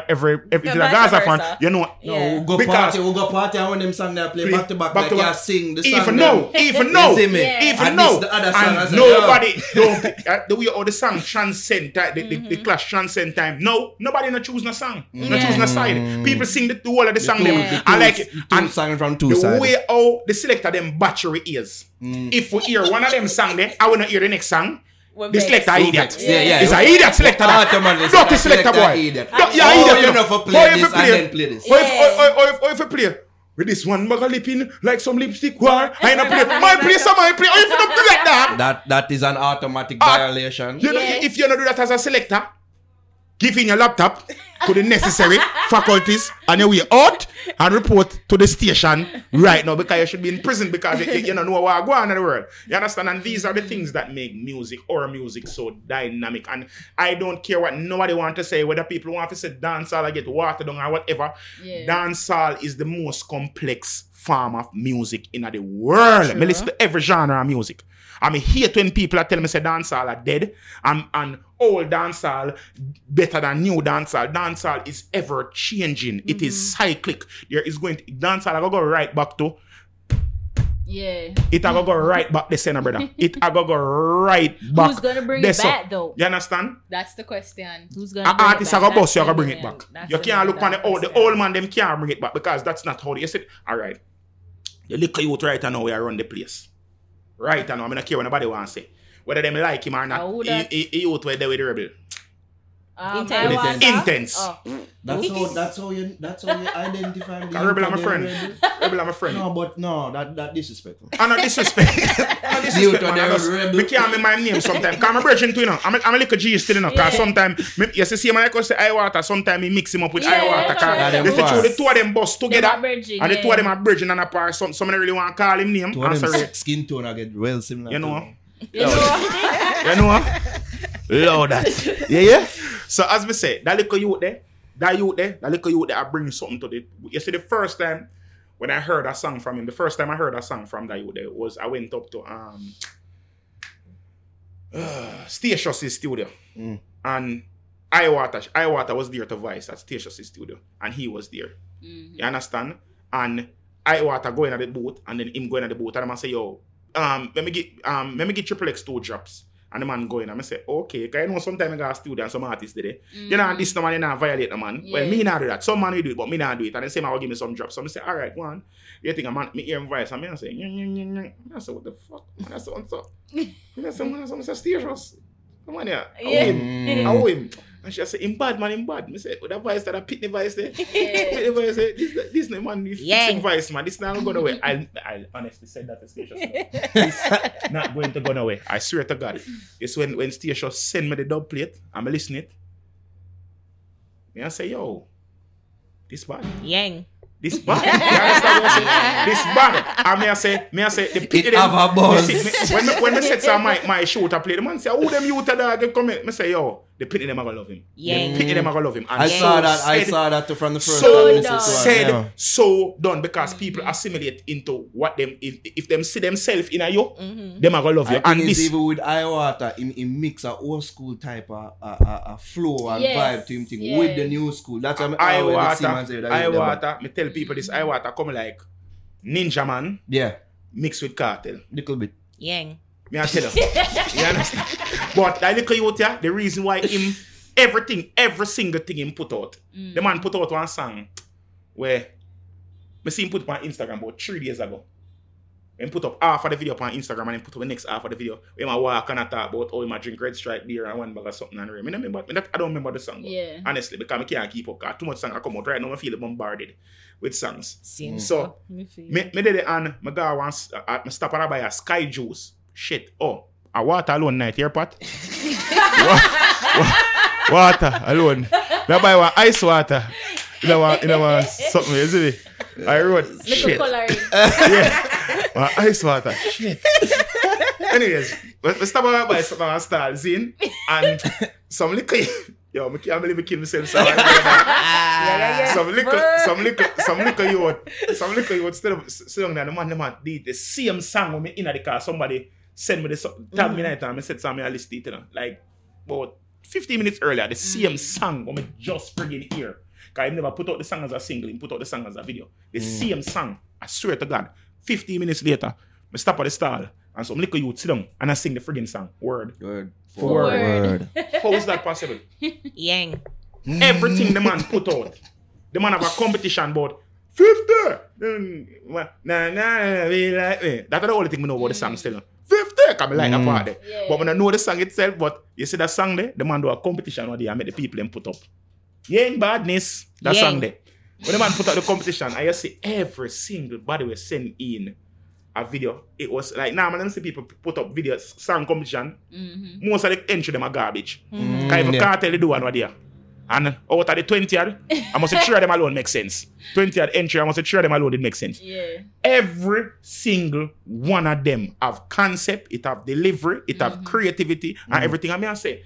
every if it's a vice Gaza fan, you know Yeah. We go Because- party, we go party, and when them song they play back to back, Back like to back. sing the song. even them. know, even know, You see me? Yeah. even And know, this the other song, and nobody don't uh, the way all the song transcend time, the, the, the Mm-hmm. clash transcend time. No, nobody no choose no song, no Yeah. choose no side. People sing the, the whole of the song Two- them. Yeah. the I like it. two And song from two the sides. way how the selector them battery is. Mm. If we hear one of them song there, I wanna hear the next song. We're The vexed. selector idiot. Yeah, yeah. It's a idiot selector. that. Automatically, Dirty that selector selector boy. idiot. Don't- Yeah, Oh, idiot. you know. know, for play if this you and then play this. Or if, or, or, or if, or if you play with this one bag of lip in like some lipstick war, I ain't a play. My play some I play. Or if you don't play like that, That that is an automatic Ah, violation. you know, Yes. if you don't do that as a selector, give in your laptop to the necessary faculties and you will out and report to the station right now because you should be in prison because you, you don't know what going on in the world. You understand? And these are the things that make music or music so dynamic. And I don't care what nobody want to say, whether people want to say dancehall or get watered down or whatever. Yeah. Dancehall is the most complex form of music in the world. Me listen to every genre of music. I mean, hate when people are telling me say dancehall are dead and, and old dancehall better than new dancehall. Dancehall is ever changing. It is mm-hmm. cyclic. There is going to dancehall. I go go right back to Yeah. it. I go go right back the center, brother. It I go go right back. Who's gonna bring it back though? You understand? That's the question. Who's gonna An bring artist back? gonna bust you, That's bring it back. You can't look on the old, the old man, them can't bring it back because that's not how they said. All right, the little youth right now, we are run the place. Right now, I'm not care what nobody wants to say. Whether them like him or not, he, he, he youth were there with the rebel. Um, Intence. I want- Intence. Oh. That's how that's how you that's how you identify me. Cause rebel, I'm a friend. Rebel, I'm a friend. No, but no, that that disrespectful. I'm not disrespect. I'm not You disrespect, to man. I just, rebel. me can't remember my name sometimes. Cause I'm a virgin too, you know. I'm a, I'm a little G still, you know. Cause Yeah. sometimes, me, you see, man, I could say I Waata. Sometimes me mix him up with Yeah, I Waata. yeah, Cause yeah. you see, Them the two of them bust together. a virgin, And the two of them are bridging and apart. Some, some really want to call him name. Two of them skin tone I get well similar. You know. You know? You know? Love that. Yeah, yeah. So as we say, that little youth there, that youth there, that little youth there, I bring something to the. You see, the first time when I heard a song from him, the first time I heard a song from that youth there was I went up to um uh, Statius' studio. Mm. And I Waata, Iwater was there to voice at Statius' studio. And he was there. Mhm. You understand? And I Waata going at the boat and then him going at the boat and I'm say, yo, um, let me get um, let me get Trippple X two drops. And the man going, and I say, okay, cause I know sometimes I got a studio and some artists did it. You know, this no man, you not violate the man. Well, me not do that. Some man will do it, but me not do it. And then say, man, will give me some drops. So I say, all right, go on. You think a man, me hear him voice, and me I say, nyeh, nyeh, nyeh. I say, what the fuck? Man, I up? Me I say, man, I say, I say, Statius. Come on here. I owe Yeah. him. Mm. I owe him. And she say, him bad, man, him bad. Me say, with that voice, that a pitney voice there. Pitney voice there. This, this, this man, this Yeah. fixing voice, man. This not going away. I, I honestly said that to Statius. It's not going to go away. I swear to God. It's when, when Statius send me the dub plate, I'm listening it. Me I say, yo, this bad. Yang. This bad. You understand I'm? This bad. And me I say, me I say, the pity them. have a buzz. Me see- me- When me, when me set some my, my shooter play, the man say, who them youth are dog? They come in. Me say, yo, the pity them are gonna love him. Yeah. The pity them are gonna love him. And I so saw that. I said- saw that too from the first so time I listened to it, said yeah. so done because people assimilate into what them if, if them see themselves in a you, mm-hmm. them are gonna love you. I And think this even with Iwater, him, him mix a old school type of a, a, a flow and Yes, vibe to him thing yeah. with the new school. That's what I I always see water, say that I Waata. Me tell people this I Waata come like Ninjaman Yeah, mixed with Kartel. little bit. Yang. Me I tell you. you understand? But that little here, the reason why him everything, every single thing him put out. The man put out one song where me see him put up on Instagram about three days ago. Him put up half of the video up on Instagram and then put up the next half of the video. Where I walk and I talk about oh, him a drink red stripe beer and one bag of something and don't remember, me I don't remember the song. Yeah. Honestly, because I can't keep up. Cause too much song I come out right now. I feel bombarded with songs. Same. So Me me, me did it and me go once uh, me stop and I buy a sky juice. Shit. Oh, a water alone night here pot. Wa- wa- water alone. Me buy one ice water. You know? You know? Something, isn't it? I wrote Little shit. coloring. Yeah. One ice water. Shit. Anyways, we stop and buy something and start zine and some liquor. Yo, me can't believe I kill myself. So I some liquor, some liquor, some liquor you would, some liquor you would still sit down there. The man, the man did the same song when me in the car. Somebody send me the song, tag me mm. night and me said something I list it, you know, like about 15 minutes earlier. The same mm. song when me just friggin' hear. Cause I never put out the song as a single, he put out the song as a video. The mm. same song. I swear to God. 15 minutes later, me stop at the stall and some liquor youth sit down and I sing the friggin' song. Word. Word. For word. How is that possible? Yang. everything the man put out. The man have a competition about 50. Mm, well, Nah, nah, we like eh. me. That's the only thing we know about the song still. 50. Cause me like that mm. part there. Yeah. But when I know the song itself, but you see that song there, the man do a competition where they and make the people them put up. You ain't badness. That Yeah. song there. When the man put up the competition, I just see every single body was send in a video. It was like now, man, I see people put up videos, song competition. Mm-hmm. Most of the entry them are garbage. Cause if a yeah. Kartel they do one what they are. And oh, out of the 20 yard, I must say three of them alone make sense. 20 yard entry, I must say three of them alone did make sense. Yeah. Every single one of them have concept, it have delivery, it have mm-hmm. creativity, and mm-hmm. everything. I mean, I say,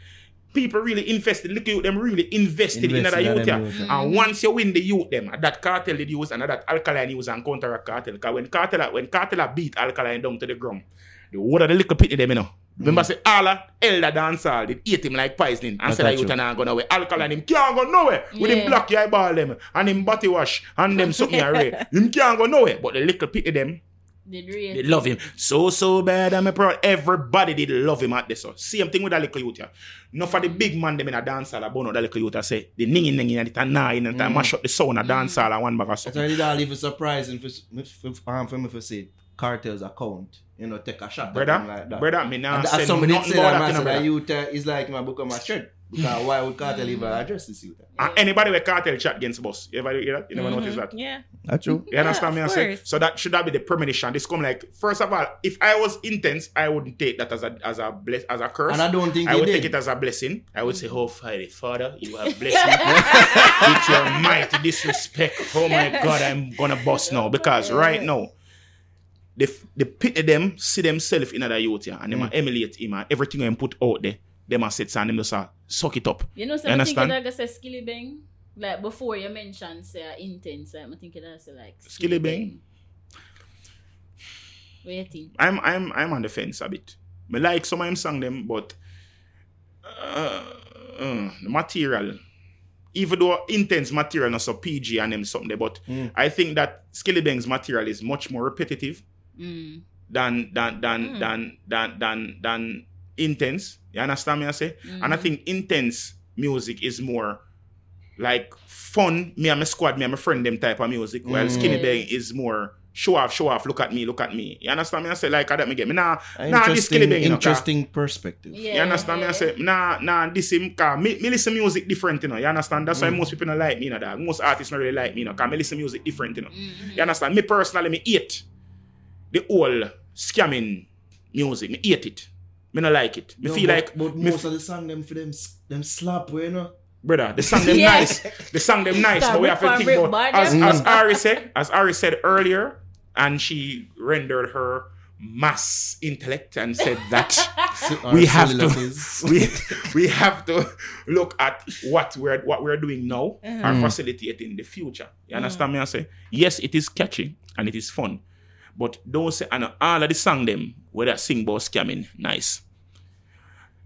people really invested. Look at them really invested, in that in youth. them yeah. youth, And mm-hmm. once you win the youth, them that Kartel did use and that Alkaline use and counter Kartel. Because when Kartel when Kartel beat Alkaline down to the ground, the word of the little pity them, you know. Remember, say all a elder dancehall did eat him like poison and I said that got youth you. and I go nowhere. Alkaline him can't go nowhere with him Yeah. black eyeball them and him body wash and them something red. Him can't go nowhere. But the little pity them, Did they rate. love him so so bad. I'm proud. Everybody did love him at this. So same thing with that little youth. Yeah. No for the big man them in a dance hall. About that little youth. I say the ninging ninging and the nine and the mm. mash up the sound of mm. dance hall and one bag of That's something. why it all even surprising for, for, um, for me to say Kartel's account. You know, take a shot. at them Brother, like that. brother, me now and say as somebody nothing said about that, that, man, you know, said that brother. youth uh, is like my become a threat. Because why would Kartel even address this youth? And anybody with Kartel chat against boss. You ever hear that? You never notice that? Yeah. That's true. You understand me? I of say? So that should that be the premonition. This come like first of all, if I was Intence, I wouldn't take that as a as a bless as a curse. And I don't think I would did. take it as a blessing. I would say, Oh Father, Father, you have blessed me with your mighty disrespect. Oh my God, I'm gonna bust now. Because right now, the the pity them see themselves in other youth yeah, and them a emulate him and everything them put out there, them a sit and them just a suck it up. You know, so You I think understand? that I say Skillibeng. Like before you mentioned say uh, Intence, like, I think that say like Skillibeng? What you think? I'm I'm I'm on the fence a bit. Me like some of them song them, but uh, uh, the material, even though Intence material not so PG and them something there, but I think that Skillibeng's material is much more repetitive Mm. than than than mm. than than than than Intence. You understand me? I say, mm. and I think Intence music is more like fun. Me and my squad, me and my friend, them type of music. While mm. Skinny Yeah. Bang is more show off, show off. Look at me, look at me. You understand me? I say like i that me get me nah An nah this Skinny Interesting, Bang. You know, 'cause- interesting perspective. Yeah. you understand me? I say, nah, nah, this him, cause me, me listen music different, you know. You understand? That's why most people don't like me, you know, that. Most artists don't really like me, you know, cause me listen music different, you know. Mm-hmm. You understand? Me personally, me hate the whole scamming music. Me hate it. Me not like it. Me No, feel but, like, but me most of the song them for them them slap, you know. brother. The song them Yeah. nice. The song them nice. But we have to think about as, as Ari said, as Ari said earlier, and she rendered her mass intellect and said that we have to we, we have to look at what we're what we're doing now and facilitate in the future. You understand me? I say yes, it is catchy and it is fun, but don't say and all of the song them where they sing about scamming nice.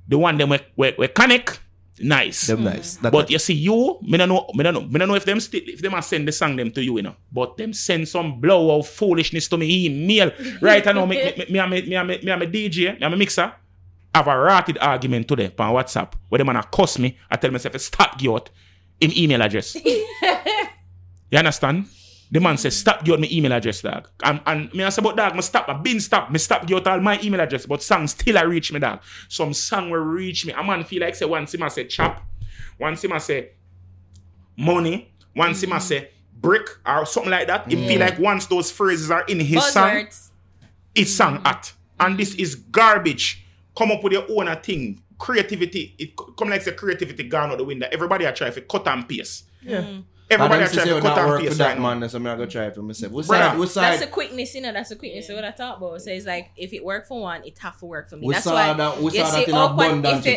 The one them we we, we connect nice. Them nice. That, But you see, you, me don't know, me don't know, me don't know if them still, if them a send the song them to you, you know. But them send some blowout foolishness to me email. Right I know, me, me, me, me, and me, me, and me, me, and me DJ, me, and me mixer, have a rotted argument today on WhatsApp where the man a cuss me, I tell myself, stop give out him email address. you understand? The man says, stop give out my email address, dog. And, and me I say, but dog, me stop, I been stop, me stop give out all my email address, but song still I reach me, dog. Some song will reach me. A man feel like say once him I say chop, once him I say money, once him I say brick or something like that. Him feel like once those phrases are in his song, Buzzwords. it's song at. And this is garbage. Come up with your own thing. Creativity, it co- come like say creativity gone out the window. Everybody I try to cut and paste. and mm. Everybody them are say trying to we cut not and work for that right man, so I'm not gonna try it for myself. What side? What That's the quickness, you know. That's the quickness of what I talk about. So it's like if it work for one, it have to work for me. We that's saw why that. We you saw see that in abundance if you-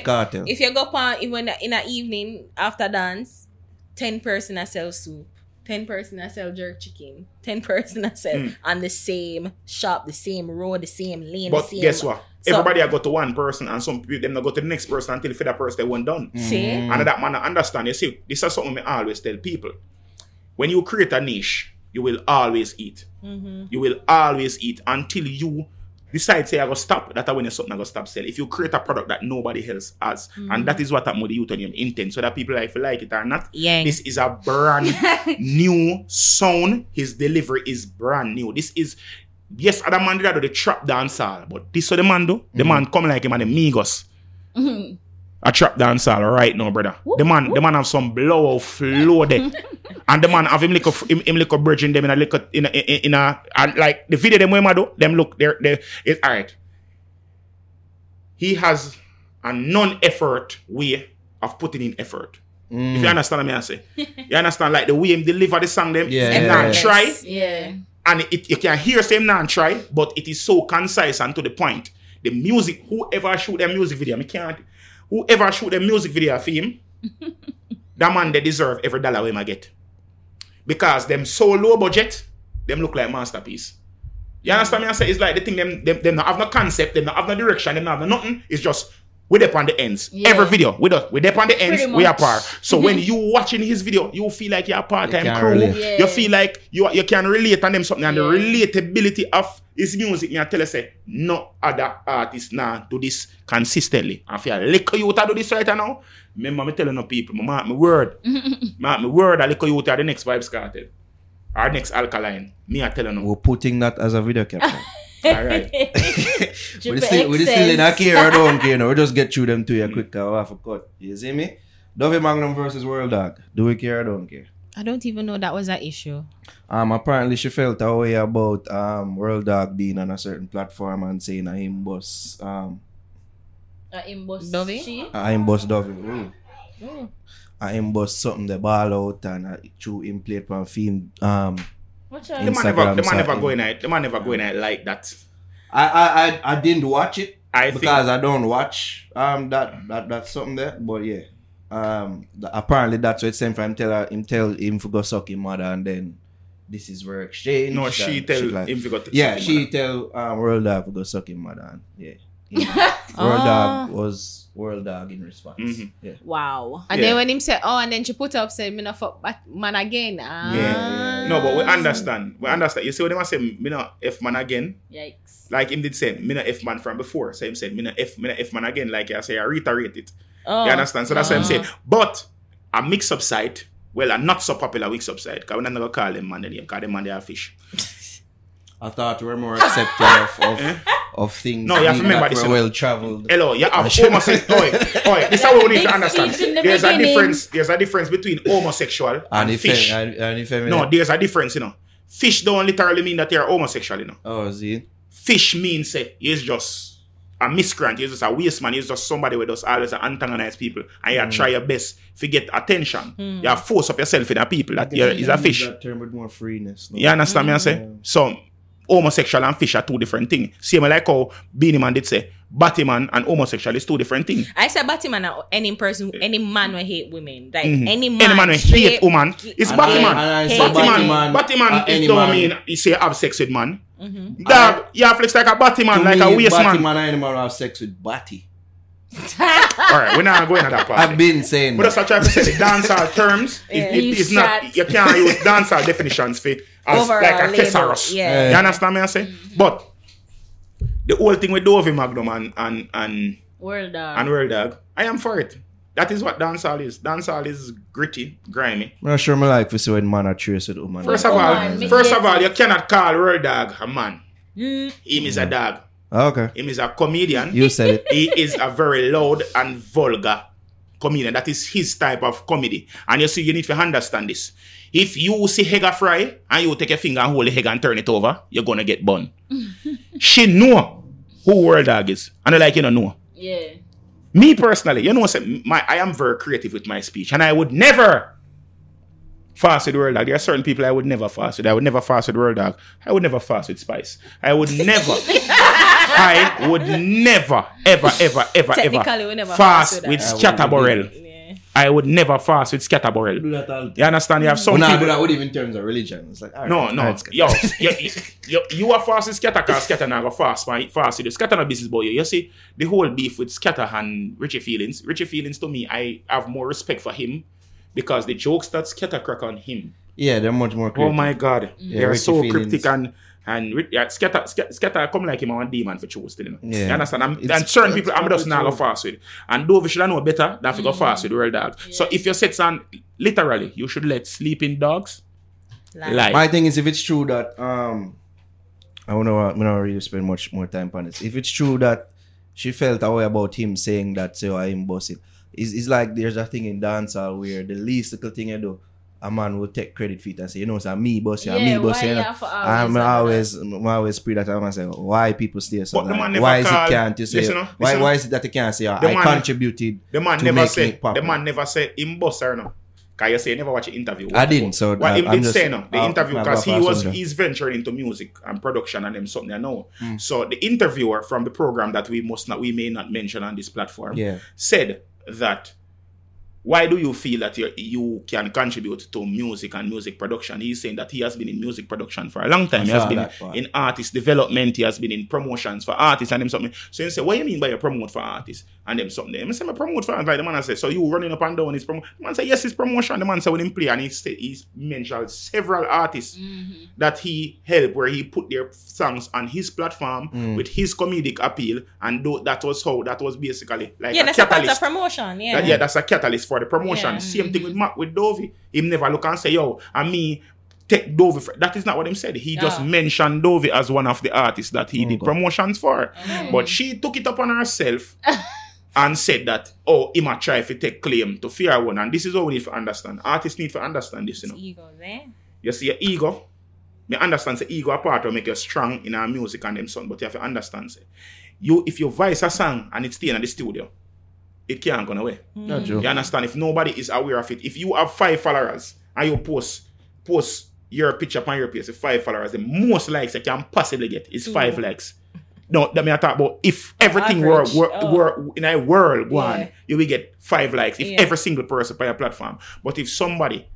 if you go on even in an evening after dance, ten person I sell soup, ten person I sell jerk chicken, ten person I sell Mm. on the same shop, the same road, the same lane. But same, guess what? So- Everybody I go to one person and some people them not go to the next person until for that person they one done. See, Mm. And that man I understand. You see, this is something I always tell people. When you create a niche, you will always eat. Mm-hmm. You will always eat until you decide say I go stop. that when you something I go stop sell. If you create a product that nobody else has, Mm-hmm. and that is what with the Euthanium intent, so that people like like it or not. Yeah. This is a brand new sound. His delivery is brand new. This is yes, other man did that do the trap dancehall, but this what the man do. The man come like him and the Migos. A trap dancehall right now, brother. The man, the man have some blowout flow there. and the man have him like a him, him like a bridge in them in a little in a, in, in a and like the video them way man do, them look they're they it's alright. He has a non-effort way of putting in effort. If you mm. understand what I mean, I say. You understand like the way him deliver the song them, Yeah, him yeah, not yeah. try Yeah. and it, you can hear same non try, but it is so concise and to the point. The music, whoever shoot their music video, me can't. Whoever shoot their music video for him, that man they deserve every dollar we might get, because them so low budget, them look like masterpiece. You understand me? I say it's like the thing them them them not have no concept, them not have no direction, them not have no nothing. It's just we dep on the ends. Yeah. Every video we do we dep on the ends. We are much. part. So when you watching his video, you feel like you're a part time can crew. Yeah. You feel like you you can relate on them something and Yeah. the relatability of his music. Me I tell you say no other artist now do this consistently. And if you little youth a do this right now, remember me telling no people, my mark my word, mark my word, a little youth are the next Vybz Kartel. Our next Alkaline. Me I tell you no. We're putting that as a video caption. Alright. we still, we still in a care or don't care, you know. We just get through them two year quick off a cut. You see me? Dovey Magnum versus World Dog. Do we care or don't care? I don't even know that was an issue. Um, apparently she felt a way about um World Dog being on a certain platform and saying a him boss um Uh, in boss Dovey? she? a him boss Dovey. Ooh. A him boss something the ball out and uh, through him played from film um What's The man never, Instagram the man never something. going out. The man never going out like that. I I I, I didn't watch it I because think I don't watch um that that that's something there. But yeah, um the, apparently that's what it's saying for him tell her, him tell him to go suck him mother and then this is where exchange. no, she and tell shit like- him to go to Yeah, suck she man. tell um World Dog to go suck him mother and yeah. yeah. World. Dog was World Dog in response. Mhm. Yeah. Wow. And Yeah. then when him said, oh, and then she put up said, me not fuck bat- man again. Ah. yeah. No, but we understand. We understand. You see what they must say, me not F man again. Yikes. Like him did say, me not F man from before. So him said, me not F, me not F man again. Like I say, I reiterate it. Oh. You understand? So that's what I'm Ah. saying. But a mix up site, well, a not so popular mix up site, because we're not gonna call them man the name, because them man they are fish. I thought we were more accepting of, of, Eh? Of things No, you have to remember that this, were you know. well traveled. Hello, you have homosexual. Oi, oi, this is what we need to understand. the There's a difference. There's a difference between homosexual and, And if fish. and, and no, there's a difference, you know. Fish don't literally mean that they are homosexual, you know. oh, see, Fish means say he's just a miscreant, you're just a waste man, you're just somebody with just always antagonize people and Mm. you try your best to get attention. You force up yourself in the people that you're, is a fish. That term with more freeness. no? You understand me? I say so. Homosexual and fish are two different things. Same like how Beenie Man did say, Batman and homosexual is two different things. I say Batman or any person, any man will hate women. Like Mhm. any man. Any man who straight- hate woman, it's And I- Batman. and I say Batman- Batman, Batman uh, is any don't man. Mm-hmm. mean you say have sex with man. Dog, you have flex like a Batman, To like me, a waste man. Batman and man have sex with Batty. Alright, we're not going to that part. I've been saying But that. that's what I'm trying to say. The dancehall terms, it, it You is not. You can't use dancehall definitions for as Overall like a label, thesaurus. yeah. You understand me? I say, but the whole thing with Dovey Magnum and and and World dog. and World Dog, I am for it. That is what dancehall is. Dancehall is gritty, grimy. I'm not sure my like to see when man are trace with woman. First of Come all, on, first of all, you cannot call World Dog a man. Mm. Him is a dog. Ah, okay. Him is a comedian. You said it. he is a very loud and vulgar comedian. That is his type of comedy. And you see, you need to understand this. If you see Hega fry and you take a finger and hold the Hega and turn it over, you're gonna get bun. she know who World Dog is. And I like you don't know. Yeah. Me personally, you know, say, my I am very creative with my speech, and I would never fast with World Dog. There are certain people I would never fast with. I would never fast with World Dog. I would never fast with Spice. I would never. I would never, ever, ever, ever, ever we never fast fast with with that. Scatta Burrell. Yeah. I would never fast with Scatta Burrell. Do that all. You understand? You have some But nah, people. do that with even in terms of religion. It's like, alright, No, no, alright, yo, you, you, you are fast with Scatta because Scatta now go fast, man. Fast with you. Scatta no business boy. You see, the whole beef with Scatta and Richie Feelings. Richie Feelings to me, I have more respect for him because the jokes that Scatta crack on him. Yeah, they're much more Oh my god, Yeah, they are Richie so Feelings. cryptic and and Ri- yeah, Scatta, Scatta, Scatta come like him a one demon for choose, you know. Yeah. You understand? I'm, It's- and certain people, I'm just not go fast with. And Dove should know better than to go fast with real Dog. So if you set on literally, you should let sleeping dogs lie. My thing is, if it's true that um, I don't know, I'm not really spend much more time on this. If it's true that she felt a way about him saying that, so I'm bossing. It's, it's like there's a thing in dancehall where the least little thing you do, a man will take credit for it and say, you know, it's me boss, yeah, Yeah, me boss. why You know? you have I'm always, I'm always pray that I'm gonna say, why people stay so But the like, Why is call- it can't you say, listen, uh, why, why is it that you can't say, the I man- contributed The man to never making say it pop. the man never say him boss or no. Cause you say you never watch the interview. I didn't, so what I- him I'm did just- say no, the I'll- interview I'll because go he fast was on that. he's venturing into music and production and them something I know. Hmm. So the interviewer from the program that we must not we may not mention on this platform Yeah. said that why do you feel that you, you can contribute to music and music production? He's saying that he has been in music production for a long time. I he has been that part. in artist development. He has been in promotions for artists and them something. So he say, what do you mean by you promote for artists and them something? I say, I promote for artists. Like the man say, so you running up and down his promo. The man say, yes, it's promotion. The man say when him play and he say, he's mentioned several artists that he helped where he put their songs on his platform Mm. with his comedic appeal and tho- that was how that was basically like Yeah, a that's a part of promotion. Yeah. That- yeah, that's a catalyst for the promotion. Yeah. Same thing with Mac with Dovey. Him never look and say, yo, and me take Dovey. For, that is not what him said. He just Oh. mentioned Dovey as one of the artists that he did Okay. promotions for. But she took it upon herself and said that, oh, he might try to take claim to fear one. And this is what we need to understand. Artists need to understand this, you know. Ego, eh? You see your ego. Me understand say ego apart part of make you strong in our music and them song, but you have to understand say you if you voice a song and it's staying in the studio, it can't go away. Not true. You understand? If nobody is aware of it, if you have five followers and you post post your picture upon your page with five followers, the most likes you can possibly get is hmm. five likes. No, that me I talk about if everything were, Average. were, Oh. were in a world one, Yeah. you will get five likes if Yeah. every single person by a platform. But if somebody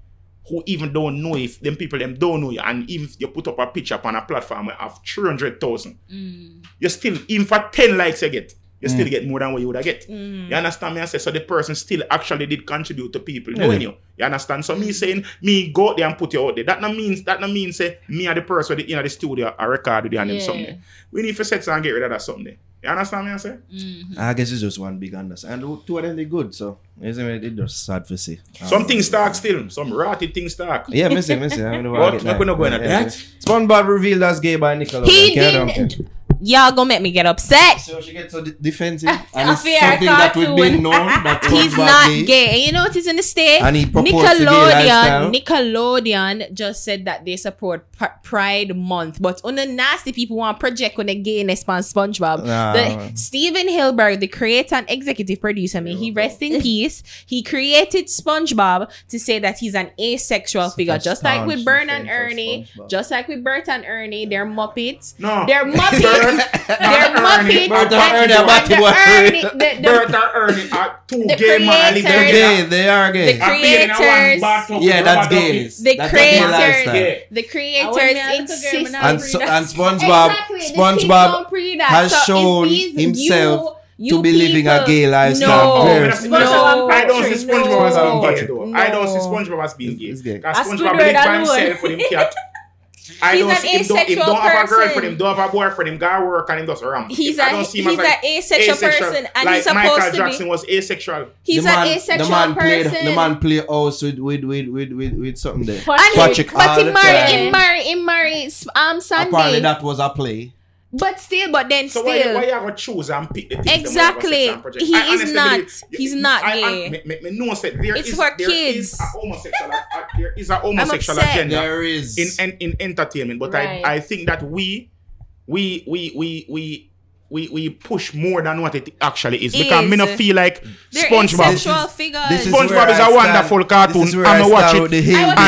who even don't know if them people them don't know you and even if you put up a picture upon a platform where have 300,000 hmm. you still even for 10 likes you get you still mm. get more than what you would have get mm. you understand me I say so the person still actually did contribute to people knowing you you understand so me mm. saying me go out there and put you out there that not means that not means say me and the person with the, in the studio I record with you and them Yeah. something we need to set and get rid of that something you understand me I say mm-hmm. I guess it's just one big understand. And two of them they good, so isn't it? It's just sad to see. some Um, things talk still some rotted things talk Yeah, missy, missy. I don't know But why I get we're not going Yeah, at yeah. that. SpongeBob revealed as gay by Nickelodeon. He didn't. Y'all gonna make me get upset. So she gets so de- defensive, and it's something that we've been known that He's not gay. gay. And you know what is in the state? And he. Nickelodeon, Nickelodeon just said that they support Pride Month, but on the nasty people want project when they gayness on SpongeBob. Nah. The Stephen Hillenburg, the creator and executive producer, may he rest in peace. He created SpongeBob to say that he's an asexual figure, just like with Bert and Ernie, SpongeBob. just like with Bert and Ernie, they're Muppets. No. They're Muppets. They're Muppets. Muppets. Bert and and- Ernie are and the Muppet Ernie- the- the- Bert or Ernie are two The gay men and live creators- They're together. gay. They are gay. The And being in a one creators- bathtub yeah, with that's rubber gay. duckies. The That's a gay creators, lifestyle. Yeah. the I creators want me a little girl, insist. but And, not so, breed and that. SpongeBob, Exactly, the kids SpongeBob don't breed that. has So it's shown these- himself you- to be you living a people- gay lifestyle. No, Very No, SpongeBob I don't see no. SpongeBob as being No. gay though. I don't see No. SpongeBob as being gay. It's gay. Because A SpongeBob Squidward live by alone. himself with him cat. I He's don't an see him don't, him don't have a girlfriend, him don't have a boyfriend, him got work and him does ram. He's I a don't see him as an like asexual, person, and like he's supposed Michael to Jackson be. was asexual. He's the an man, asexual the man played, the man play house with with with with with, with something there. Patrick. Patrick but he married, he married, he married um Apparently that was a play. But still, but then still So why, you- still, why you have to choose and pick the things Exactly. you have to sex and project? He I is honestly not. believe- He's not I, I, gay. me, me, me know say there It's is- for there kids. is a homosexual, a, there is a homosexual agenda. There is. in, in in entertainment, but Right. I I think that we we we we we we we push more than what it actually is because Is. me not feel like they're SpongeBob. asexual figures. this is SpongeBob where is a I wonderful cartoon. This is where I'ma watch it. with the I hate watch it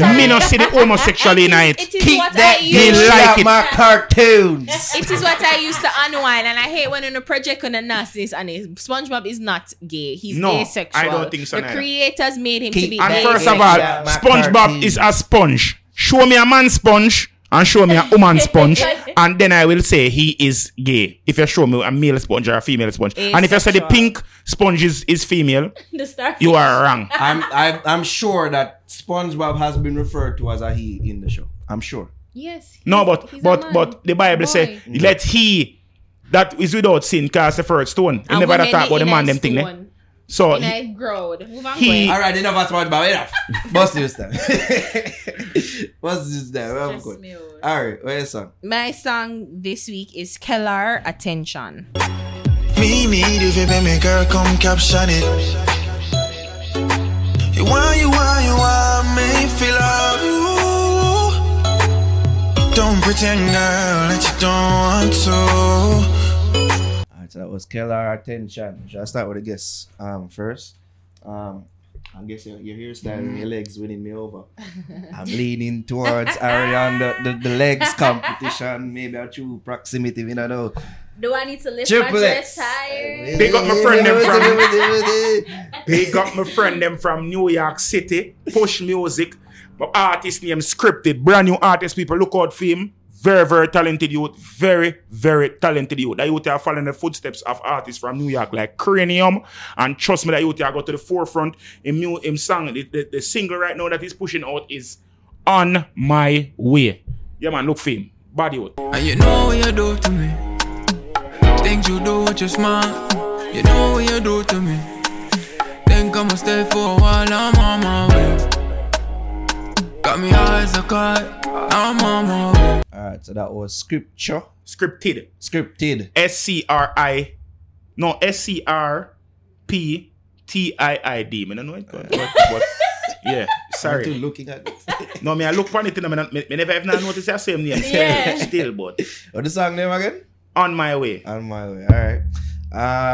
and all me not see the homosexual in And it. it is Keep what that I gay like it. my cartoons. It is what I used to unwind, and I hate when in a project on the nasties and it, SpongeBob is not gay. He's No, asexual. I don't think so The neither. creators made him to Keep be And gay. first of all, yeah, SpongeBob cartoon. is a sponge. Show me a man sponge and show me a woman sponge, and then I will say he is gay. If you show me a male sponge or a female sponge, and if you say the pink sponge is, is female, The you are wrong. I'm, I'm I'm sure that SpongeBob has been referred to as a he in the show. I'm sure. Yes. No, he's- but a but man. but the Bible Boy. say, let he that is without sin cast the first stone. You And never women that talk about the man them thing. Eh? Ne? stone, So In he, a growed. Move on, He- quick. All right, enough of SpongeBob. Enough. Bust this time. Bust this time. I'm Stress good. me out. All right, where's the song? My song this week is Kellar Attention. Me need you pay me girl come caption it You want you want you want me feel love you Don't pretend girl that you don't want to All right, so that was Kellar Attention. Should I start with a guess um, first? Um, I guess your, your hairstyle and your legs winning me over. I'm leaning towards Ariane, the, the, the legs competition, maybe a true proximity, we don't know. Do I need to lift Triple my X. chest higher? Big up my friend them from- Big up my friend them from New York City, Push Music. My artist name Scrptiid, brand new artist. People look out for him. Very, very talented youth. Very, very talented youth. That youth are following the footsteps of artists from New York like Cranium. And trust me, that youth are go to the forefront. In mu- him song, the, the, the single right now that he's pushing out is On My Way. Yeah, man, look for him. Body youth. And you know what you do to me Things you do with your smile You know what you do to me Think I'ma stay for a while I'm on my way Got me high as a kite I'm on my way All right, so that was Scripture. Scrptiid. Scrptiid. S C R I, no S C R P T I I D. Me no know it, but, but, but yeah. I'm Sorry. looking at it. No, me I look on it and me, not- me, me never have not noticed the same name. Still, Yeah. still, but What the song name again? on my way. On my way. All right.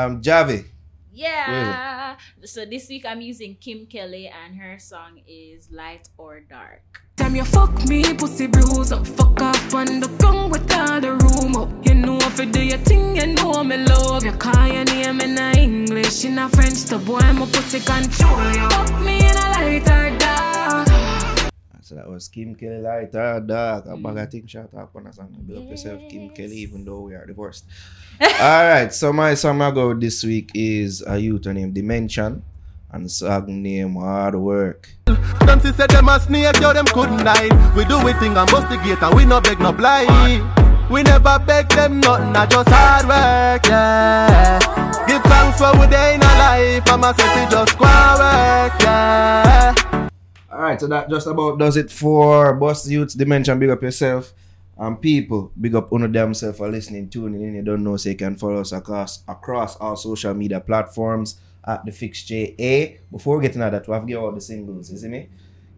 Um, Javi. Yeah. So this week I'm using Kim Kelly and her song is Light or Dark. Time you fuck me, pussy bruise up. Fuck off on the gun with all the room up. You know if you do your thing, you know me love you. Call your name in a English, in a French, the boy, my pussy control you. Fuck me in a light or dark. So that was Kim Kelly Light or Dark. A bag of hmm. things shot up on a song. Build up yourself, Kim Kelly, even though we are divorced. All right, so my song I go this week is uh, a youth named Demention and song name Hard Work. Them see say them a snake, yo them couldn't hide. We do we thing and bust the gate and we no beg no blind. We never beg them nothing, not just hard work, yeah. Give thanks for we day in a life, I'm a say we just go work, yeah. All right, so that just about does it for Bust Youths Demention. Big up yourself. And people, big up on themselves for listening, tuning in. You don't know, so you can follow us across across all social media platforms at the Fix JA. Before we get into that, we have to give out the singles, you see me?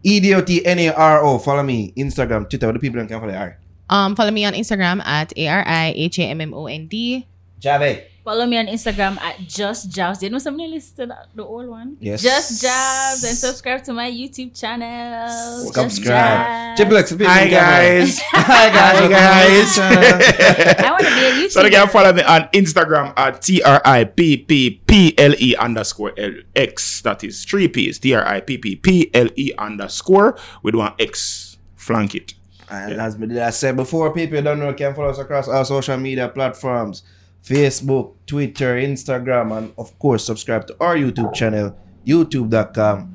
E-D-O-T-N-A-R-O. Follow me. Instagram, Twitter, the people can follow you. Alright. Um, follow me on Instagram at A R I H A M M O N D. Javi. Follow me on Instagram at Just Jobs. You know somebody listed the old one? Yes. Just Jobs and subscribe to my YouTube channel. Subscribe. Jobs. Trippple X, Hi that can follow you. guys. Hi guys. Hi guys. I want to be a YouTuber. So they can follow me on Instagram at T R I P P P L E underscore L X. That is three P's. T R I P P P L E underscore with one X. Flank it. And as I said before, people don't know can follow us across our social media platforms. Facebook, Twitter, Instagram, and of course subscribe to our YouTube channel, youtube.com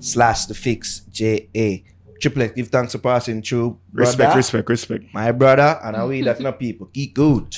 slash the fix JA. Trippple X, give thanks for passing through. Respect, brother, respect, respect. My brother, and I we that no people. Keep good.